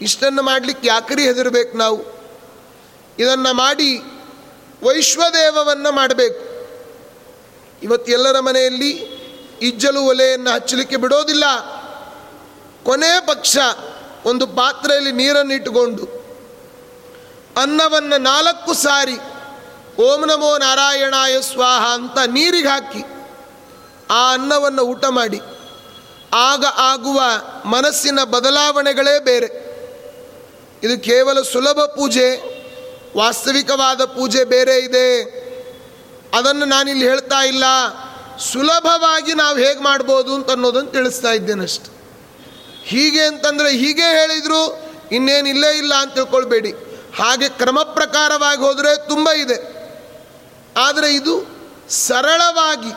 ಇಷ್ಟನ್ನು ಮಾಡಲಿಕ್ಕೆ ಯಾಕರಿ ಹೆದರಬೇಕು ನಾವು? ಇದನ್ನು ಮಾಡಿ ವೈಶ್ವದೇವವನ್ನು ಮಾಡಬೇಕು. ಇವತ್ತು ಎಲ್ಲರ ಮನೆಯಲ್ಲಿ ಇಜ್ಜಲು ಒಲೆಯನ್ನು ಹಚ್ಚಲಿಕ್ಕೆ ಬಿಡೋದಿಲ್ಲ. ಕೊನೆ ಪಕ್ಷ ಒಂದು ಪಾತ್ರೆಯಲ್ಲಿ ನೀರನ್ನು ಇಟ್ಟುಕೊಂಡು, ಅನ್ನವನ್ನು ನಾಲ್ಕು ಸಾರಿ, ಓಂ ನಮೋ ನಾರಾಯಣಾಯ ಸ್ವಾಹ ಅಂತ ನೀರಿಗೆ ಹಾಕಿ, ಆ ಅನ್ನವನ್ನು ಊಟ ಮಾಡಿ, ಆಗ ಆಗುವ ಮನಸ್ಸಿನ ಬದಲಾವಣೆಗಳೇ ಬೇರೆ. ಇದು ಕೇವಲ ಸುಲಭ ಪೂಜೆ, ವಾಸ್ತವಿಕವಾದ ಪೂಜೆ ಬೇರೆ ಇದೆ. ಅದನ್ನು ನಾನಿಲ್ಲಿ ಹೇಳ್ತಾ ಇಲ್ಲ. ಸುಲಭವಾಗಿ ನಾವು ಹೇಗೆ ಮಾಡ್ಬೋದು ಅಂತ ಅನ್ನೋದನ್ನು ತಿಳಿಸ್ತಾ ಇದ್ದೇನಷ್ಟು. ಹೀಗೆ ಅಂತಂದರೆ ಹೀಗೆ ಹೇಳಿದರು ಇನ್ನೇನಿಲ್ಲೇ ಇಲ್ಲ ಅಂತ ತಿಳ್ಕೊಳ್ಬೇಡಿ. ಹಾಗೆ ಕ್ರಮ ಪ್ರಕಾರವಾಗಿ ಹೋದರೆ ತುಂಬ ಇದೆ. ಆದರೆ ಇದು ಸರಳವಾಗಿ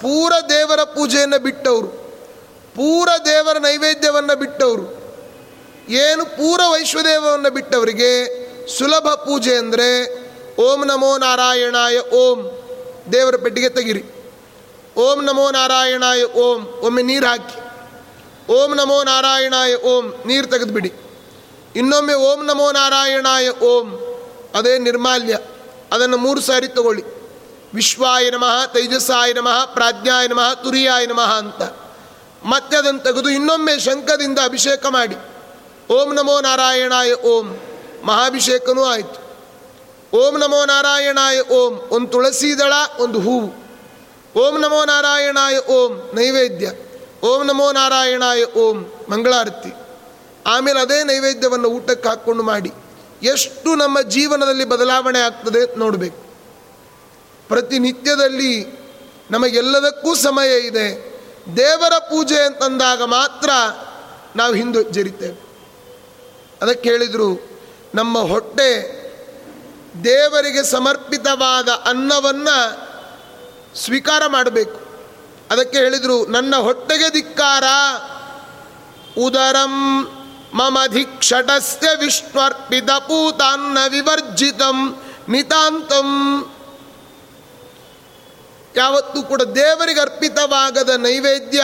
ಪೂರ ದೇವರ ಪೂಜೆಯನ್ನು ಬಿಟ್ಟವರು. ಪೂರ ದೇವರ ನೈವೇದ್ಯವನ್ನು ಬಿಟ್ಟವರು. ಏನು ಪೂರ ವೈಶ್ವದೇವವನ್ನು ಬಿಟ್ಟವರಿಗೆ ಸುಲಭ ಪೂಜೆ ಅಂದರೆ, ಓಂ ನಮೋ ನಾರಾಯಣಾಯ ಓಂ, ದೇವರ ಪೆಟ್ಟಿಗೆ ತೆಗಿರಿ. ಓಂ ನಮೋ ನಾರಾಯಣಾಯ ಓಂ, ಒಮ್ಮೆ ನೀರು ಹಾಕಿ. ಓಂ ನಮೋ ನಾರಾಯಣಾಯ ಓಂ, ನೀರು ತೆಗೆದುಬಿಡಿ. ಇನ್ನೊಮ್ಮೆ ಓಂ ನಮೋ ನಾರಾಯಣಾಯ ಓಂ, ಅದೇ ನಿರ್ಮಾಲ್ಯ. ಅದನ್ನು ಮೂರು ಸಾರಿ ತಗೊಳ್ಳಿ. ವಿಶ್ವಾಯ ನಮಃ, ತೇಜಸ್ಸಾಯ ನಮಃ, ಪ್ರಾಜ್ಞಾಯ ನಮಃ, ತುರಿಯಾಯ ನಮಃ ಅಂತ. ಮತ್ತೆ ಅದನ್ನು ತೆಗೆದು ಇನ್ನೊಮ್ಮೆ ಶಂಖದಿಂದ ಅಭಿಷೇಕ ಮಾಡಿ. ಓಂ ನಮೋ ನಾರಾಯಣಾಯ ಓಂ, ಮಹಾಭಿಷೇಕನೂ ಆಯಿತು. ಓಂ ನಮೋ ನಾರಾಯಣಾಯ ಓಂ, ಒಂದು ತುಳಸಿ ದಳ ಒಂದು ಹೂವು. ಓಂ ನಮೋ ನಾರಾಯಣಾಯ ಓಂ, ನೈವೇದ್ಯ. ಓಂ ನಮೋ ನಾರಾಯಣಾಯ, ಓಂ ಮಂಗಳಾರತಿ. ಆಮೇಲೆ ಅದೇ ನೈವೇದ್ಯವನ್ನು ಊಟಕ್ಕೆ ಹಾಕ್ಕೊಂಡು ಮಾಡಿ. ಎಷ್ಟು ನಮ್ಮ ಜೀವನದಲ್ಲಿ ಬದಲಾವಣೆ ಆಗ್ತದೆ ನೋಡಬೇಕು. ಪ್ರತಿನಿತ್ಯದಲ್ಲಿ ನಮಗೆಲ್ಲದಕ್ಕೂ ಸಮಯ ಇದೆ. ದೇವರ ಪೂಜೆ ಅಂತಂದಾಗ ಮಾತ್ರ ನಾವು ಹಿಂದೆ ಜರಿತೇವೆ. ಅದಕ್ಕೆ ಹೇಳಿದರು, ನಮ್ಮ ಹೊಟ್ಟೆ ದೇವರಿಗೆ ಸಮರ್ಪಿತವಾದ ಅನ್ನವನ್ನು ಸ್ವೀಕಾರ ಮಾಡಬೇಕು. ಅದಕ್ಕೆ ಹೇಳಿದರು, ನನ್ನ ಹೊಟ್ಟೆಗೆ ಧಿಕ್ಕಾರ. ಉದರಂ ಮಮಧಿಕ್ಷಟಸ್ಯ ವಿಷ್ಣುರ್ಪಿತ ಪೂತಾನ್ನ ವಿವರ್ಜಿತಂ ನಿತಾಂತಂ. ಯಾವತ್ತೂ ಕೂಡ ದೇವರಿಗೆ ಅರ್ಪಿತವಾಗದ ನೈವೇದ್ಯ,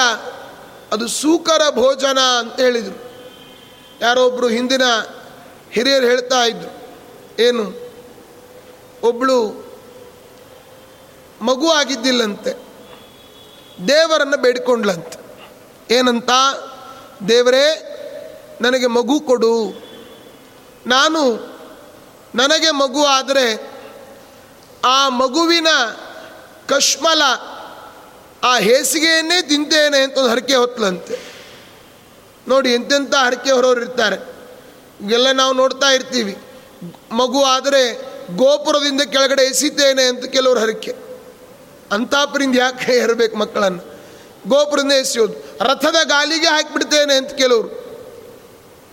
ಅದು ಸೂಕರ ಭೋಜನ ಅಂತ ಹೇಳಿದರು. ಯಾರೊಬ್ಬರು ಹಿಂದಿನ ಹಿರಿಯರು ಹೇಳ್ತಾ ಇದ್ರು, ಏನು ಒಬ್ಬಳು ಮಗು ಆಗಿದ್ದಿಲ್ಲಂತೆ. ದೇವರನ್ನು ಬೇಡಿಕೊಂಡ್ಲಂತೆ. ಏನಂತ? ದೇವರೇ, ನನಗೆ ಮಗು ಕೊಡು. ನಾನು ನನಗೆ ಮಗು ಆದರೆ ಆ ಮಗುವಿನ ಕಶ್ಮಲ, ಆ ಹೇಸಿಗೆಯನ್ನೇ ತಿಂತೇನೆ ಅಂತ ಒಂದು ಹರಕೆ ಹೊತ್ತಲಂತೆ ನೋಡಿ ಎಂತೆಂಥ ಹರಕೆ ಹೊರೋರು ಇರ್ತಾರೆ. ಇವೆಲ್ಲ ನಾವು ನೋಡ್ತಾ ಇರ್ತೀವಿ. ಮಗು ಆದರೆ ಗೋಪುರದಿಂದ ಕೆಳಗಡೆ ಎಸಿತೇನೆ ಅಂತ ಕೆಲವರು ಹರಕೆ. ಅಂತಾಪರಿಂದ ಯಾಕೆ ಇರಬೇಕು ಮಕ್ಕಳನ್ನು? ಗೋಪುರದಿಂದ ಎಸೆಯೋದು. ರಥದ ಗಾಲಿಗೆ ಹಾಕಿಬಿಡ್ತೇನೆ ಅಂತ ಕೆಲವರು.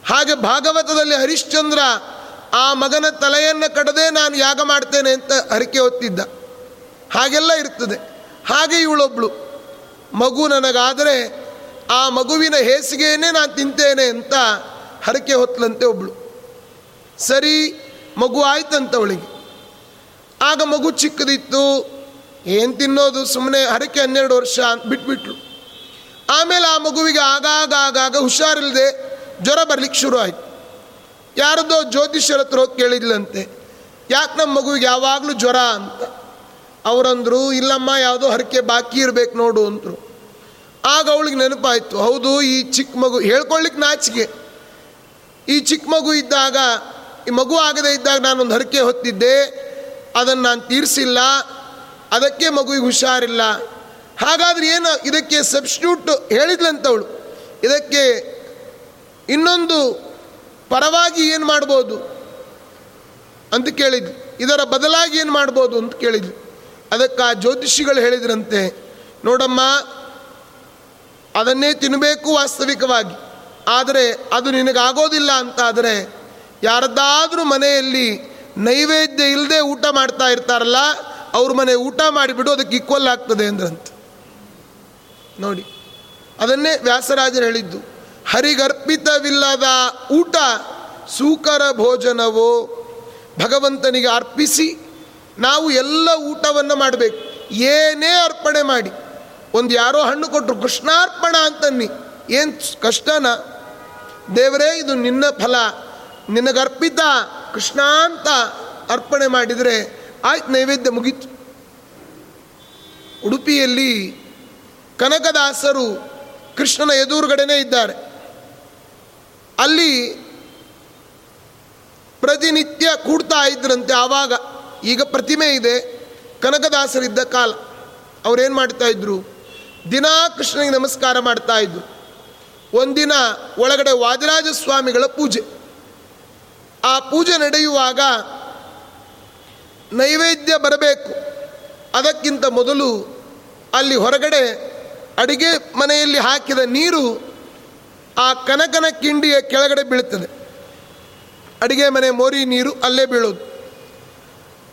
ಹಾಗೆ ಭಾಗವತದಲ್ಲಿ ಹರಿಶ್ಚಂದ್ರ ಆ ಮಗನ ತಲೆಯನ್ನು ಕಡದೆ ನಾನು ಯಾಗ ಮಾಡ್ತೇನೆ ಅಂತ ಹರಕೆ ಹೊತ್ತಿದ್ದ. ಹಾಗೆಲ್ಲ ಇರ್ತದೆ. ಹಾಗೆ ಇವಳೊಬ್ಳು. ಮಗು ನನಗಾದರೆ ಆ ಮಗುವಿನ ಹೇಸಿಗೆಯನ್ನೇ ನಾನು ತಿಂತೇನೆ ಅಂತ ಹರಕೆ ಹೊತ್ತಲಂತೆ ಒಬ್ಳು. ಸರಿ, ಮಗು ಆಯ್ತಂತ ಅವಳಿಗೆ. ಆಗ ಮಗು ಚಿಕ್ಕದಿತ್ತು. ಏನು ತಿನ್ನೋದು? ಸುಮ್ಮನೆ ಹರಕೆ ಹನ್ನೆರಡು ವರ್ಷ ಅಂತ ಬಿಟ್ಬಿಟ್ರು. ಆಮೇಲೆ ಆ ಮಗುವಿಗೆ ಆಗಾಗ ಆಗಾಗ ಹುಷಾರಿಲ್ಲದೆ ಜ್ವರ ಬರ್ಲಿಕ್ಕೆ ಶುರು ಆಯಿತು. ಯಾರದೋ ಜ್ಯೋತಿಷ್ಯರ ಹತ್ರ ಹೋಗಿ ಕೇಳಿದ್ಲಂತೆ. ಯಾಕೆ ನಮ್ಮ ಮಗುವಿಗೆ ಯಾವಾಗಲೂ ಜ್ವರ ಅಂತ. ಅವರಂದರು, ಇಲ್ಲಮ್ಮ, ಯಾವುದೋ ಹರಕೆ ಬಾಕಿ ಇರಬೇಕು ನೋಡು ಅಂತರು ಆಗ ಅವಳಿಗೆ ನೆನಪಾಯಿತು, ಹೌದು, ಈ ಚಿಕ್ಕ ಮಗು ಹೇಳ್ಕೊಳ್ಲಿಕ್ಕೆ ನಾಚಿಕೆ. ಈ ಚಿಕ್ಕ ಮಗು ಇದ್ದಾಗ, ಈ ಮಗು ಆಗದೇ ಇದ್ದಾಗ ನಾನೊಂದು ಹರಕೆ ಹೊತ್ತಿದ್ದೆ. ಅದನ್ನು ನಾನು ತೀರಿಸಿಲ್ಲ. ಅದಕ್ಕೆ ಮಗುವಿಗೆ ಹುಷಾರಿಲ್ಲ. ಹಾಗಾದ್ರೆ ಏನು ಇದಕ್ಕೆ ಸಬ್ಸ್ಟ್ಯೂಟ್ ಹೇಳಿದ್ಲಂತವಳು. ಇದಕ್ಕೆ ಇನ್ನೊಂದು ಪರವಾಗಿ ಏನು ಮಾಡ್ಬೋದು? ಅಂತ ಕೇಳಿದ್ವಿ ಇದರ ಬದಲಾಗಿ ಏನು ಮಾಡ್ಬೋದು ಅಂತ ಕೇಳಿದ್ವಿ ಅದಕ್ಕೆ ಆ ಜ್ಯೋತಿಷಿಗಳು ಹೇಳಿದ್ರಂತೆ, ನೋಡಮ್ಮ, ಅದನ್ನೇ ತಿನ್ನಬೇಕು ವಾಸ್ತವಿಕವಾಗಿ. ಆದರೆ ಅದು ನಿನಗಾಗೋದಿಲ್ಲ ಅಂತಾದರೆ ಯಾರದ್ದಾದರೂ ಮನೆಯಲ್ಲಿ ನೈವೇದ್ಯ ಇಲ್ಲದೆ ಊಟ ಮಾಡ್ತಾ ಇರ್ತಾರಲ್ಲ ಅವ್ರ ಮನೆ ಊಟ ಮಾಡಿಬಿಟ್ಟು ಅದಕ್ಕೆ ಈಕ್ವಲ್ ಆಗ್ತದೆ ಅಂದ್ರಂತ. ನೋಡಿ, ಅದನ್ನೇ ವ್ಯಾಸರಾಜರು ಹೇಳಿದ್ದು. ಹರಿಗರ್ಪಿತವಿಲ್ಲದ ಊಟ, ಸೂಕರ ಭೋಜನವೋ, ಭಗವಂತನಿಗೆ ಅರ್ಪಿಸಿ, ನಾವು ಎಲ್ಲ ಊಟವನ್ನು ಮಾಡಬೇಕು. ಏನೇ ಅರ್ಪಣೆ ಮಾಡಿ, ಒಂದು ಯಾರೋ ಹಣ್ಣು ಕೊಟ್ಟರು ಕೃಷ್ಣಾರ್ಪಣ ಅಂತನ್ನಿ. ಏನು ಕಷ್ಟನ? ದೇವರೇ, ಇದು ನಿನ್ನ ಫಲ. ನಿನಗರ್ಪಿತ ಕೃಷ್ಣ ಅಂತ ಅರ್ಪಣೆ ಮಾಡಿದರೆ ಆಯ್ತು ನೈವೇದ್ಯ ಮುಗೀತು. ಉಡುಪಿಯಲ್ಲಿ ಕನಕದಾಸರು ಕೃಷ್ಣನ ಎದುರುಗಡೆನೇ ಇದ್ದಾರೆ. ಅಲ್ಲಿ ಪ್ರತಿನಿತ್ಯ ಕೂಡ್ತಾ ಇದ್ರಂತೆ ಆವಾಗ. ಈಗ ಪ್ರತಿಮೆ ಇದೆ, ಕನಕದಾಸರಿದ್ದ ಕಾಲ. ಅವ್ರೇನು ಮಾಡ್ತಾ ಇದ್ರು? ದಿನಾ ಕೃಷ್ಣನಿಗೆ ನಮಸ್ಕಾರ ಮಾಡ್ತಾ ಇದ್ರು. ಒಂದಿನ ಒಳಗಡೆ ವಾದಿರಾಜ ಸ್ವಾಮಿಗಳ ಪೂಜೆ. ಆ ಪೂಜೆ ನಡೆಯುವಾಗ ನೈವೇದ್ಯ ಬರಬೇಕು. ಅದಕ್ಕಿಂತ ಮೊದಲು ಅಲ್ಲಿ ಹೊರಗಡೆ ಅಡಿಗೆ ಮನೆಯಲ್ಲಿ ಹಾಕಿದ ನೀರು ಆ ಕನಕನ ಕಿಂಡಿಯ ಕೆಳಗಡೆ ಬೀಳುತ್ತದೆ. ಅಡಿಗೆ ಮನೆ ಮೋರಿ ನೀರು ಅಲ್ಲೇ ಬೀಳೋದು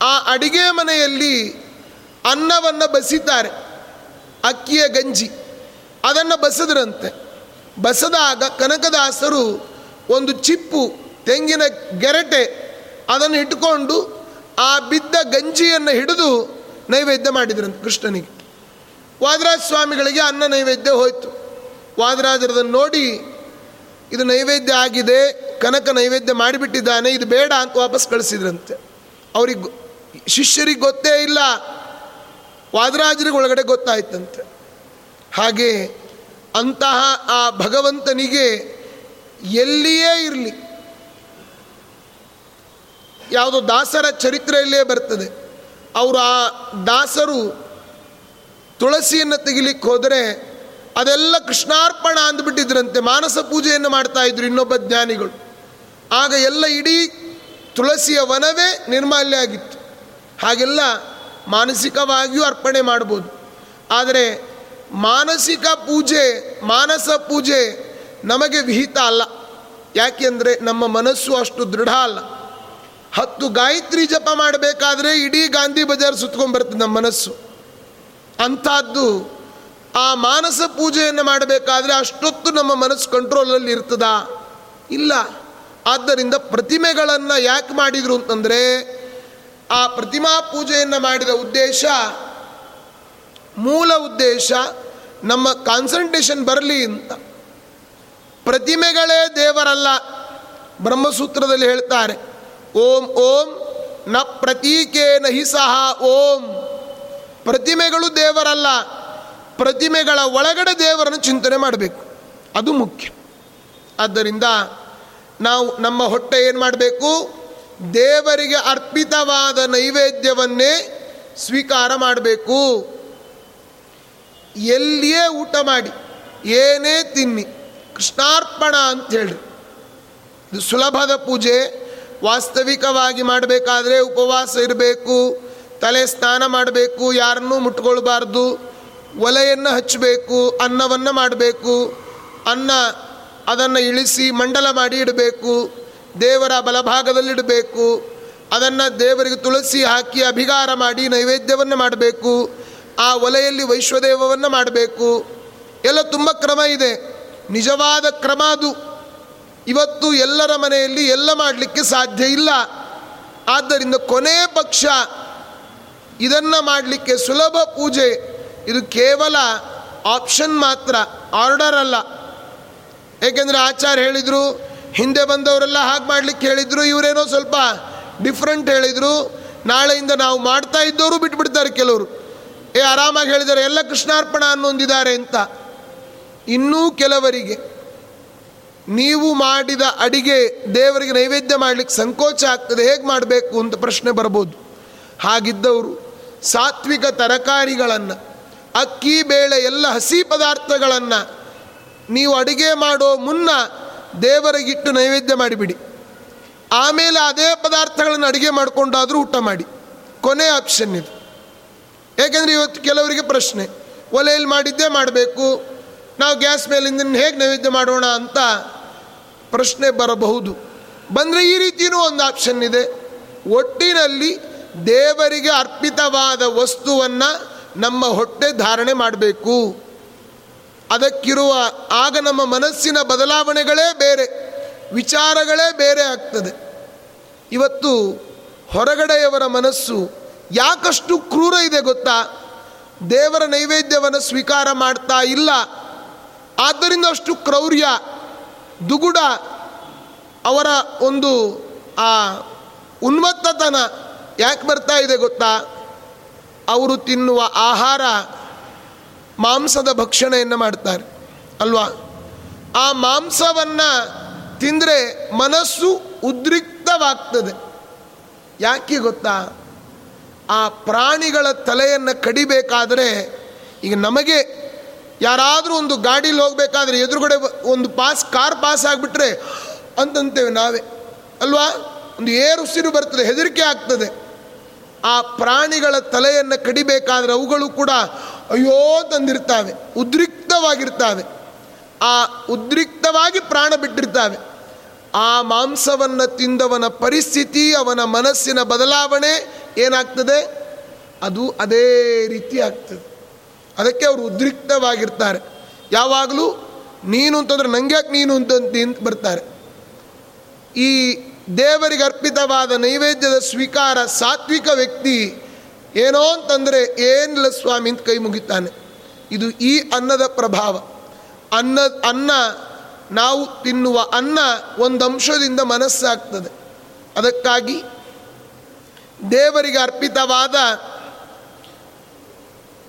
ಆ ಅಡಿಗೆ ಮನೆಯಲ್ಲಿ ಅನ್ನವನ್ನು ಬಸಿತಾರೆ ಅಕ್ಕಿಯ ಗಂಜಿ. ಅದನ್ನು ಬಸದ್ರಂತೆ. ಬಸದಾಗ ಕನಕದಾಸರು ಒಂದು ಚಿಪ್ಪು, ತೆಂಗಿನ ಗೆರಟೆ ಅದನ್ನು ಇಟ್ಕೊಂಡು ಆ ಬಿದ್ದ ಗಂಜಿಯನ್ನು ಹಿಡಿದು ನೈವೇದ್ಯ ಮಾಡಿದ್ರಂತೆ ಕೃಷ್ಣನಿಗೆ. ವಾದರಾಜ ಸ್ವಾಮಿಗಳಿಗೆ ಅನ್ನ ನೈವೇದ್ಯ ಹೋಯಿತು. ವಾದರಾಜರದನ್ನು ನೋಡಿ, ಇದು ನೈವೇದ್ಯ ಆಗಿದೆ, ಕನಕ ನೈವೇದ್ಯ ಮಾಡಿಬಿಟ್ಟಿದ್ದಾನೆ, ಇದು ಬೇಡ ಅಂತ ವಾಪಸ್ ಕಳಿಸಿದ್ರಂತೆ. ಅವ್ರಿಗೆ ಶಿಷ್ಯರಿಗೆ ಗೊತ್ತೇ ಇಲ್ಲ. ವಾದರಾಜರಿಗೆ ಒಳಗಡೆ ಗೊತ್ತಾಯ್ತಂತೆ. ಹಾಗೆ ಅಂತಹ ಆ ಭಗವಂತನಿಗೆ ಎಲ್ಲಿಯೇ ಇರಲಿ ಯಾವುದೋ ದಾಸರ ಚರಿತ್ರೆಯಲ್ಲೇ ಬರ್ತದೆ. ಅವರು ಆ ದಾಸರು ತುಳಸಿಯನ್ನು ತೆಗಿಲಿಕ್ಕೆ ಹೋದರೆ ಅದೆಲ್ಲ ಕೃಷ್ಣಾರ್ಪಣ ಅಂದ್ಬಿಟ್ಟಿದ್ರಂತೆ. ಮಾನಸ ಪೂಜೆಯನ್ನು ಮಾಡ್ತಾ ಇದ್ರು ಇನ್ನೊಬ್ಬ ಜ್ಞಾನಿಗಳು. ಆಗ ಎಲ್ಲ ಇಡೀ ತುಳಸಿಯ ವನವೇ ನಿರ್ಮಾಲ್ಯ ಆಗಿತ್ತು. ಹಾಗೆಲ್ಲ ಮಾನಸಿಕವಾಗಿಯೂ ಅರ್ಪಣೆ ಮಾಡ್ಬೋದು. ಆದರೆ ಮಾನಸಿಕ ಪೂಜೆ, ಮಾನಸ ಪೂಜೆ ನಮಗೆ ವಿಹಿತ ಅಲ್ಲ. ಯಾಕೆಂದರೆ ನಮ್ಮ ಮನಸ್ಸು ಅಷ್ಟು ದೃಢ ಅಲ್ಲ. ಹತ್ತು ಗಾಯತ್ರಿ ಜಪ ಮಾಡಬೇಕಾದ್ರೆ ಇಡೀ ಗಾಂಧಿ ಬಜಾರ್ ಸುತ್ಕೊಂಡ್ಬರ್ತದೆ ನಮ್ಮ ಮನಸ್ಸು. ಅಂಥದ್ದು ಆ ಮಾನಸ ಪೂಜೆಯನ್ನು ಮಾಡಬೇಕಾದ್ರೆ ಅಷ್ಟೊತ್ತು ನಮ್ಮ ಮನಸ್ಸು ಕಂಟ್ರೋಲಲ್ಲಿ ಇರ್ತದಾ? ಇಲ್ಲ. ಆದ್ದರಿಂದ ಪ್ರತಿಮೆಗಳನ್ನು ಯಾಕೆ ಮಾಡಿದರು ಅಂತಂದರೆ ಆ ಪ್ರತಿಮಾ ಪೂಜೆಯನ್ನು ಮಾಡಿದ ಉದ್ದೇಶ, ಮೂಲ ಉದ್ದೇಶ ನಮ್ಮ ಕಾನ್ಸಂಟ್ರೇಷನ್ ಬರಲಿ ಅಂತ. ಪ್ರತಿಮೆಗಳೇ ದೇವರಲ್ಲ, ಬ್ರಹ್ಮಸೂತ್ರದಲ್ಲಿ ಹೇಳ್ತಾರೆ. ಓಂ ಓಂ, ನ ಪ್ರತೀಕೆ ನಹಿ ಸಹ, ಓಂ. ಪ್ರತಿಮೆಗಳು ದೇವರಲ್ಲ, ಪ್ರತಿಮೆಗಳ ಒಳಗಡೆ ದೇವರನ್ನು ಚಿಂತನೆ ಮಾಡಬೇಕು. ಅದು ಮುಖ್ಯ. ಆದ್ದರಿಂದ ನಾವು ನಮ್ಮ ಹೊಟ್ಟೆ ಏನು ಮಾಡಬೇಕು? ದೇವರಿಗೆ ಅರ್ಪಿತವಾದ ನೈವೇದ್ಯವನ್ನೇ ಸ್ವೀಕಾರ ಮಾಡಬೇಕು. ಎಲ್ಲಿಯೇ ಊಟ ಮಾಡಿ, ಏನೇ ತಿನ್ನಿ, ಕೃಷ್ಣಾರ್ಪಣ ಅಂತ ಹೇಳಿ ಇದು ಸುಲಭದ ಪೂಜೆ. ವಾಸ್ತವಿಕವಾಗಿ ಮಾಡಬೇಕಾದ್ರೆ ಉಪವಾಸ ಇರಬೇಕು, ತಲೆ ಸ್ನಾನ ಮಾಡಬೇಕು, ಯಾರನ್ನೂ ಮುಟ್ಕೊಳ್ಬಾರ್ದು, ಒಲೆಯನ್ನು ಹಚ್ಚಬೇಕು, ಅನ್ನವನ್ನು ಮಾಡಬೇಕು, ಅನ್ನ ಅದನ್ನು ಇಳಿಸಿ ಮಂಡಲ ಮಾಡಿ ಇಡಬೇಕು, ದೇವರ ಬಲಭಾಗದಲ್ಲಿಡಬೇಕು ಅದನ್ನು ದೇವರಿಗೆ ತುಳಸಿ ಹಾಕಿ ಅಭಿಗಾರ ಮಾಡಿ ನೈವೇದ್ಯವನ್ನು ಮಾಡಬೇಕು, ಆ ಒಲೆಯಲ್ಲಿ ವೈಶ್ವದೇವವನ್ನು ಮಾಡಬೇಕು. ಎಲ್ಲ ತುಂಬ ಕ್ರಮ ಇದೆ. ನಿಜವಾದ ಕ್ರಮ ಅದು. ಇವತ್ತು ಎಲ್ಲರ ಮನೆಯಲ್ಲಿ ಎಲ್ಲ ಮಾಡಲಿಕ್ಕೆ ಸಾಧ್ಯ ಇಲ್ಲ. ಆದ್ದರಿಂದ ಕೊನೆ ಪಕ್ಷ ಇದನ್ನು ಮಾಡಲಿಕ್ಕೆ ಸುಲಭ ಪೂಜೆ, ಇದು ಕೇವಲ ಆಪ್ಷನ್ ಮಾತ್ರ ಆರ್ಡರ್ ಅಲ್ಲ. ಏಕೆಂದರೆ ಆಚಾರ್ಯ ಹೇಳಿದರು, ಹಿಂದೆ ಬಂದವರೆಲ್ಲ ಹಾಗೆ ಮಾಡಲಿಕ್ಕೆ ಹೇಳಿದರು, ಇವರೇನೋ ಸ್ವಲ್ಪ ಡಿಫ್ರೆಂಟ್ ಹೇಳಿದರು. ನಾಳೆಯಿಂದ ನಾವು ಮಾಡ್ತಾ ಇದ್ದವರು ಬಿಟ್ಬಿಡ್ತಾರೆ ಕೆಲವರು. ಏ, ಆರಾಮಾಗಿ ಹೇಳಿದ್ದಾರೆ, ಎಲ್ಲ ಕೃಷ್ಣಾರ್ಪಣ ಅನ್ನೊಂದಿದ್ದಾರೆ ಅಂತ. ಇನ್ನೂ ಕೆಲವರಿಗೆ ನೀವು ಮಾಡಿದ ಅಡಿಗೆ ದೇವರಿಗೆ ನೈವೇದ್ಯ ಮಾಡಲಿಕ್ಕೆ ಸಂಕೋಚ ಆಗ್ತದೆ, ಹೇಗೆ ಮಾಡಬೇಕು ಅಂತ ಪ್ರಶ್ನೆ ಬರ್ಬೋದು. ಹಾಗಿದ್ದವರು ಸಾತ್ವಿಕ ತರಕಾರಿಗಳನ್ನು, ಅಕ್ಕಿ, ಬೇಳೆ, ಎಲ್ಲ ಹಸಿ ಪದಾರ್ಥಗಳನ್ನು ನೀವು ಅಡಿಗೆ ಮಾಡೋ ಮುನ್ನ ದೇವರಿಗಿಟ್ಟು ನೈವೇದ್ಯ ಮಾಡಿಬಿಡಿ. ಆಮೇಲೆ ಅದೇ ಪದಾರ್ಥಗಳನ್ನು ಅಡುಗೆ ಮಾಡಿಕೊಂಡಾದರೂ ಊಟ ಮಾಡಿ. ಕೊನೆ ಆಪ್ಷನ್ ಇದು. ಏಕೆಂದರೆ ಇವತ್ತು ಕೆಲವರಿಗೆ ಪ್ರಶ್ನೆ, ಒಲೆಯಲ್ಲಿ ಮಾಡಿದ್ದೇ ಮಾಡಬೇಕು, ನಾವು ಗ್ಯಾಸ್ ಮೇಲಿಂದ ಹೇಗೆ ನೈವೇದ್ಯ ಮಾಡೋಣ ಅಂತ ಪ್ರಶ್ನೆ ಬರಬಹುದು. ಬಂದರೆ ಈ ರೀತಿಯೂ ಒಂದು ಆಪ್ಷನ್ ಇದೆ. ಒಟ್ಟಿನಲ್ಲಿ ದೇವರಿಗೆ ಅರ್ಪಿತವಾದ ವಸ್ತುವನ್ನು ನಮ್ಮ ಹೊಟ್ಟೆ ಧಾರಣೆ ಮಾಡಬೇಕು. ಅದಕ್ಕಿರುವ ಆಗ ನಮ್ಮ ಮನಸ್ಸಿನ ಬದಲಾವಣೆಗಳೇ ಬೇರೆ, ವಿಚಾರಗಳೇ ಬೇರೆ ಆಗ್ತದೆ. ಇವತ್ತು ಹೊರಗಡೆಯವರ ಮನಸ್ಸು ಯಾಕಷ್ಟು ಕ್ರೂರ ಇದೆ ಗೊತ್ತಾ? ದೇವರ ನೈವೇದ್ಯವನ್ನು ಸ್ವೀಕಾರ ಮಾಡ್ತಾ ಇಲ್ಲ. ಆದ್ದರಿಂದ ಅಷ್ಟು ಕ್ರೌರ್ಯ. ದುಗುಡ ಅವರ ಒಂದು, ಆ, ಉನ್ಮತ್ತತನ ಯಾಕೆ ಬರ್ತಾ ಇದೆ ಗೊತ್ತಾ? ಅವರು ತಿನ್ನುವ ಆಹಾರ ಮಾಂಸದ ಭಕ್ಷಣೆಯನ್ನು ಮಾಡ್ತಾರೆ, ಅಲ್ವಾ? ಆ ಮಾಂಸವನ್ನು ತಿಂದರೆ ಮನಸ್ಸು ಉದ್ರಿಕ್ತವಾಗ್ತದೆ. ಯಾಕೆ ಗೊತ್ತಾ? ಆ ಪ್ರಾಣಿಗಳ ತಲೆಯನ್ನು ಕಡಿಬೇಕಾದರೆ ಈಗ ನಮಗೆ ಯಾರಾದರೂ ಒಂದು ಗಾಡೀಲಿ ಹೋಗಬೇಕಾದ್ರೆ ಎದುರುಗಡೆ ಒಂದು ಪಾಸ್, ಕಾರ್ ಪಾಸ್ ಆಗಿಬಿಟ್ರೆ ಅಂತಂತೇವೆ ನಾವೇ. ಅಲ್ವಾ? ಒಂದು ಏರು ಉಸಿರು ಬರ್ತದೆ, ಹೆದರಿಕೆ ಆಗ್ತದೆ. ಆ ಪ್ರಾಣಿಗಳ ತಲೆಯನ್ನು ಕಡಿಬೇಕಾದ್ರೆ ಅವುಗಳು ಕೂಡ ಅಯ್ಯೋ ತಂದಿರ್ತಾವೆ, ಉದ್ರಿಕ್ತವಾಗಿರ್ತಾವೆ. ಆ ಉದ್ರಿಕ್ತವಾಗಿ ಪ್ರಾಣ ಬಿಟ್ಟಿರ್ತಾವೆ. ಆ ಮಾಂಸವನ್ನು ತಿಂದವನ ಪರಿಸ್ಥಿತಿ, ಅವನ ಮನಸ್ಸಿನ ಬದಲಾವಣೆ ಏನಾಗ್ತದೆ? ಅದು ಅದೇ ರೀತಿ ಆಗ್ತದೆ. ಅದಕ್ಕೆ ಅವರು ಉದ್ರಿಕ್ತವಾಗಿರ್ತಾರೆ. ಯಾವಾಗಲೂ ನೀನು ಅಂತಂದ್ರೆ ನಂಗ್ಯಾಕೆ ನೀನು ಅಂತ ಬರ್ತಾರೆ. ಈ ದೇವರಿಗೆ ಅರ್ಪಿತವಾದ ನೈವೇದ್ಯದ ಸ್ವೀಕಾರ ಸಾತ್ವಿಕ ವ್ಯಕ್ತಿ ಏನೋ ಅಂತಂದರೆ ಏನಿಲ್ಲ ಸ್ವಾಮಿ ಅಂತ ಕೈ ಮುಗಿತಾನೆ. ಇದು ಈ ಅನ್ನದ ಪ್ರಭಾವ. ಅನ್ನ ಅನ್ನ ನಾವು ತಿನ್ನುವ ಅನ್ನ ಒಂದು ಅಂಶದಿಂದ ಮನಸ್ಸಾಗ್ತದೆ. ಅದಕ್ಕಾಗಿ ದೇವರಿಗೆ ಅರ್ಪಿತವಾದ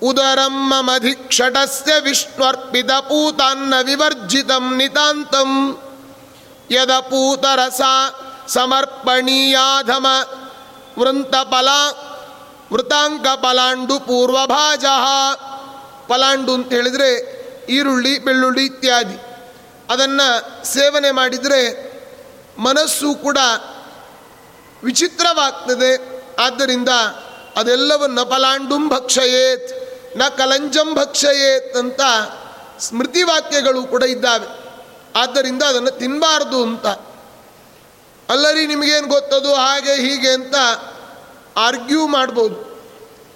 ಉದರಂ ಮಮಧಿಕ್ಷಟಸ್ಯ ವಿಷ್ಣುರ್ಪಿತ ಪೂತಾನ್ನ ವಿವರ್ಜಿತಂ ನಿತಾಂತಂ ಯದಪೂತರಸ ಸಮರ್ಪಣೀಯಾಧಮ ವೃಂತಪಲ ವೃತಾಂಕ ಪಲಾಂಡು ಪೂರ್ವಭಾಜ ಪಲಾಂಡು ಅಂತ ಹೇಳಿದರೆ ಈರುಳ್ಳಿ, ಬೆಳ್ಳುಳ್ಳಿ ಇತ್ಯಾದಿ। ಅದನ್ನು ಸೇವನೆ ಮಾಡಿದರೆ ಮನಸ್ಸು ಕೂಡ ವಿಚಿತ್ರವಾಗ್ತದೆ. ಆದ್ದರಿಂದ ಅದೆಲ್ಲವನ್ನು ಪಲಾಂಡುಂ ಭಕ್ಷಯೇತ್ ನ ಕಲಂಜಂ ಭಕ್ಷಯೇತ್ ಅಂತ ಸ್ಮೃತಿ ವಾಕ್ಯಗಳು ಕೂಡ ಇದ್ದಾವೆ. ಆದ್ದರಿಂದ ಅದನ್ನು ತಿನ್ನಬಾರ್ದು ಅಂತ. ಅಲ್ಲರಿ ನಿಮಗೇನು ಗೊತ್ತದು, ಹಾಗೆ ಹೀಗೆ ಅಂತ ಆರ್ಗ್ಯೂ ಮಾಡ್ಬೋದು.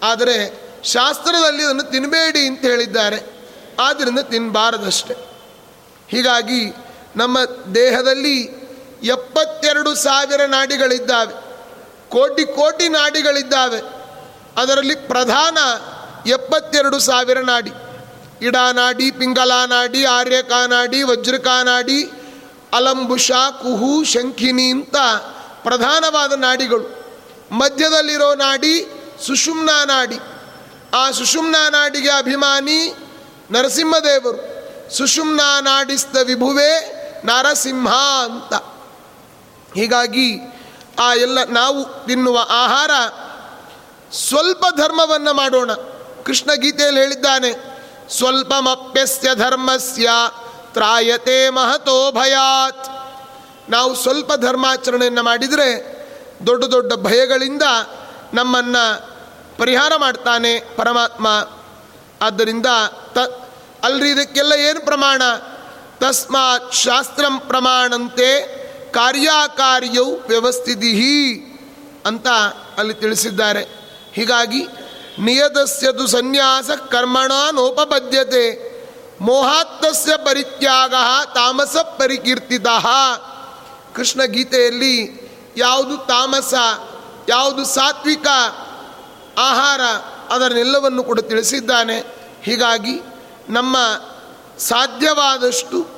ಆದರೆ ಶಾಸ್ತ್ರದಲ್ಲಿ ಅದನ್ನು ತಿನ್ನಬೇಡಿ ಅಂತ ಹೇಳಿದ್ದಾರೆ. ಆದ್ದರಿಂದ ತಿನ್ನಬಾರದಷ್ಟೆ ಹೀಗಾಗಿ ನಮ್ಮ ದೇಹದಲ್ಲಿ ಎಪ್ಪತ್ತೆರಡು ಸಾವಿರ ನಾಡಿಗಳಿದ್ದಾವೆ. ಕೋಟಿ ಕೋಟಿ ನಾಡಿಗಳಿದ್ದಾವೆ. ಅದರಲ್ಲಿ ಪ್ರಧಾನ ಎಪ್ಪತ್ತೆರಡು ಸಾವಿರ ನಾಡಿ. ಇಡಾನಾಡಿ ಪಿಂಗಲಾನಾಡಿ ಆರ್ಯಕಾನಾಡಿ ವಜ್ರಕಾನಾಡಿ ಅಲಂಬುಷ ಕುಹು, ಶಂಖಿನಿ ಅಂತ ಪ್ರಧಾನವಾದ ನಾಡಿಗಳು. ಮಧ್ಯದಲ್ಲಿರೋ ನಾಡಿ ಸುಷುಮ್ನಾ ನಾಡಿ. ಆ ಸುಷುಮ್ನಾ ನಾಡಿಗೆ ಅಭಿಮಾನಿ ನರಸಿಂಹದೇವರು. ಸುಷುಮ್ನ ನಾಡಿಸ್ತ ವಿಭುವೇ ನರಸಿಂಹ ಅಂತ. ಹೀಗಾಗಿ ಆ ಎಲ್ಲ ನಾವು ತಿನ್ನುವ ಆಹಾರ ಸ್ವಲ್ಪ ಧರ್ಮವನ್ನು ಮಾಡೋಣ. ಕೃಷ್ಣ ಗೀತೆಯಲ್ಲಿ ಹೇಳಿದ್ದಾನೆ, ಸ್ವಲ್ಪಮಪ್ಯಸ್ಯ ಧರ್ಮಸ್ಯ ತ್ರಾಯತೆ ಮಹತೋ ಭಯಾತ್. ನಾವು ಸ್ವಲ್ಪ ಧರ್ಮಾಚರಣೆಯನ್ನು ಮಾಡಿದರೆ ದೊಡ್ಡ ದೊಡ್ಡ ಭಯಗಳಿಂದ ನಮ್ಮನ್ನು ಪರಿಹಾರ ಮಾಡ್ತಾನೆ ಪರಮಾತ್ಮ. ಆದ್ದರಿಂದ ತ, ಅಲ್ರಿ ಇದಕ್ಕೆಲ್ಲ ಏನು ಪ್ರಮಾಣ? ತಸ್ಮಾತ್ ಶಾಸ್ತ್ರಂ ಪ್ರಮಾಣಂತೆ ಕಾರ್ಯಾಕಾರ್ಯವು ವ್ಯವಸ್ಥಿತಿ ಅಂತ ಅಲ್ಲಿ ತಿಳಿಸಿದ್ದಾರೆ. ಹೀಗಾಗಿ ನಿಯತಸ್ಯದು ಸನ್ಯಾಸ ಕರ್ಮಣ ನೋಪಬದ್ಧತೆ ಮೋಹಾತ್ತಸ್ಯ ಪರಿತ್ಯಾಗ ತಾಮಸ ಪರಿಕೀರ್ತಿತ. ಕೃಷ್ಣ ಗೀತೆಯಲ್ಲಿ ಯಾವುದು ತಾಮಸ, ಯಾವುದು ಸಾತ್ವಿಕ ಆಹಾರ ಅದನ್ನೆಲ್ಲವನ್ನು ಕೂಡ ತಿಳಿಸಿದ್ದಾನೆ. ಹೀಗಾಗಿ ನಮ್ಮ ಸಾಧ್ಯವಾದಷ್ಟು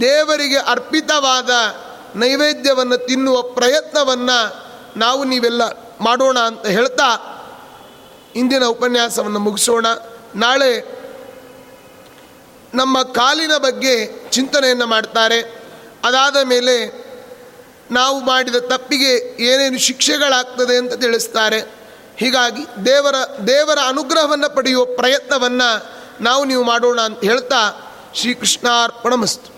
ದೇವರಿಗೆ ಅರ್ಪಿತವಾದ ನೈವೇದ್ಯವನ್ನು ತಿನ್ನುವ ಪ್ರಯತ್ನವನ್ನು ನಾವು ನೀವೆಲ್ಲ ಮಾಡೋಣ ಅಂತ ಹೇಳ್ತಾ ಇಂದಿನ ಉಪನ್ಯಾಸವನ್ನು ಮುಗಿಸೋಣ. ನಾಳೆ ನಮ್ಮ ಕಾಲಿನ ಬಗ್ಗೆ ಚಿಂತನೆಯನ್ನು ಮಾಡ್ತಾರೆ. ಅದಾದ ಮೇಲೆ ನಾವು ಮಾಡಿದ ತಪ್ಪಿಗೆ ಏನೇನು ಶಿಕ್ಷೆಗಳಾಗ್ತದೆ ಅಂತ ತಿಳಿಸ್ತಾರೆ. ಹೀಗಾಗಿ ದೇವರ ದೇವರ ಅನುಗ್ರಹವನ್ನು ಪಡೆಯುವ ಪ್ರಯತ್ನವನ್ನು ನಾವು ನೀವು ಮಾಡೋಣ ಅಂತ ಹೇಳ್ತಾ ಶ್ರೀಕೃಷ್ಣಾರ್ಪಣಮಸ್ತು.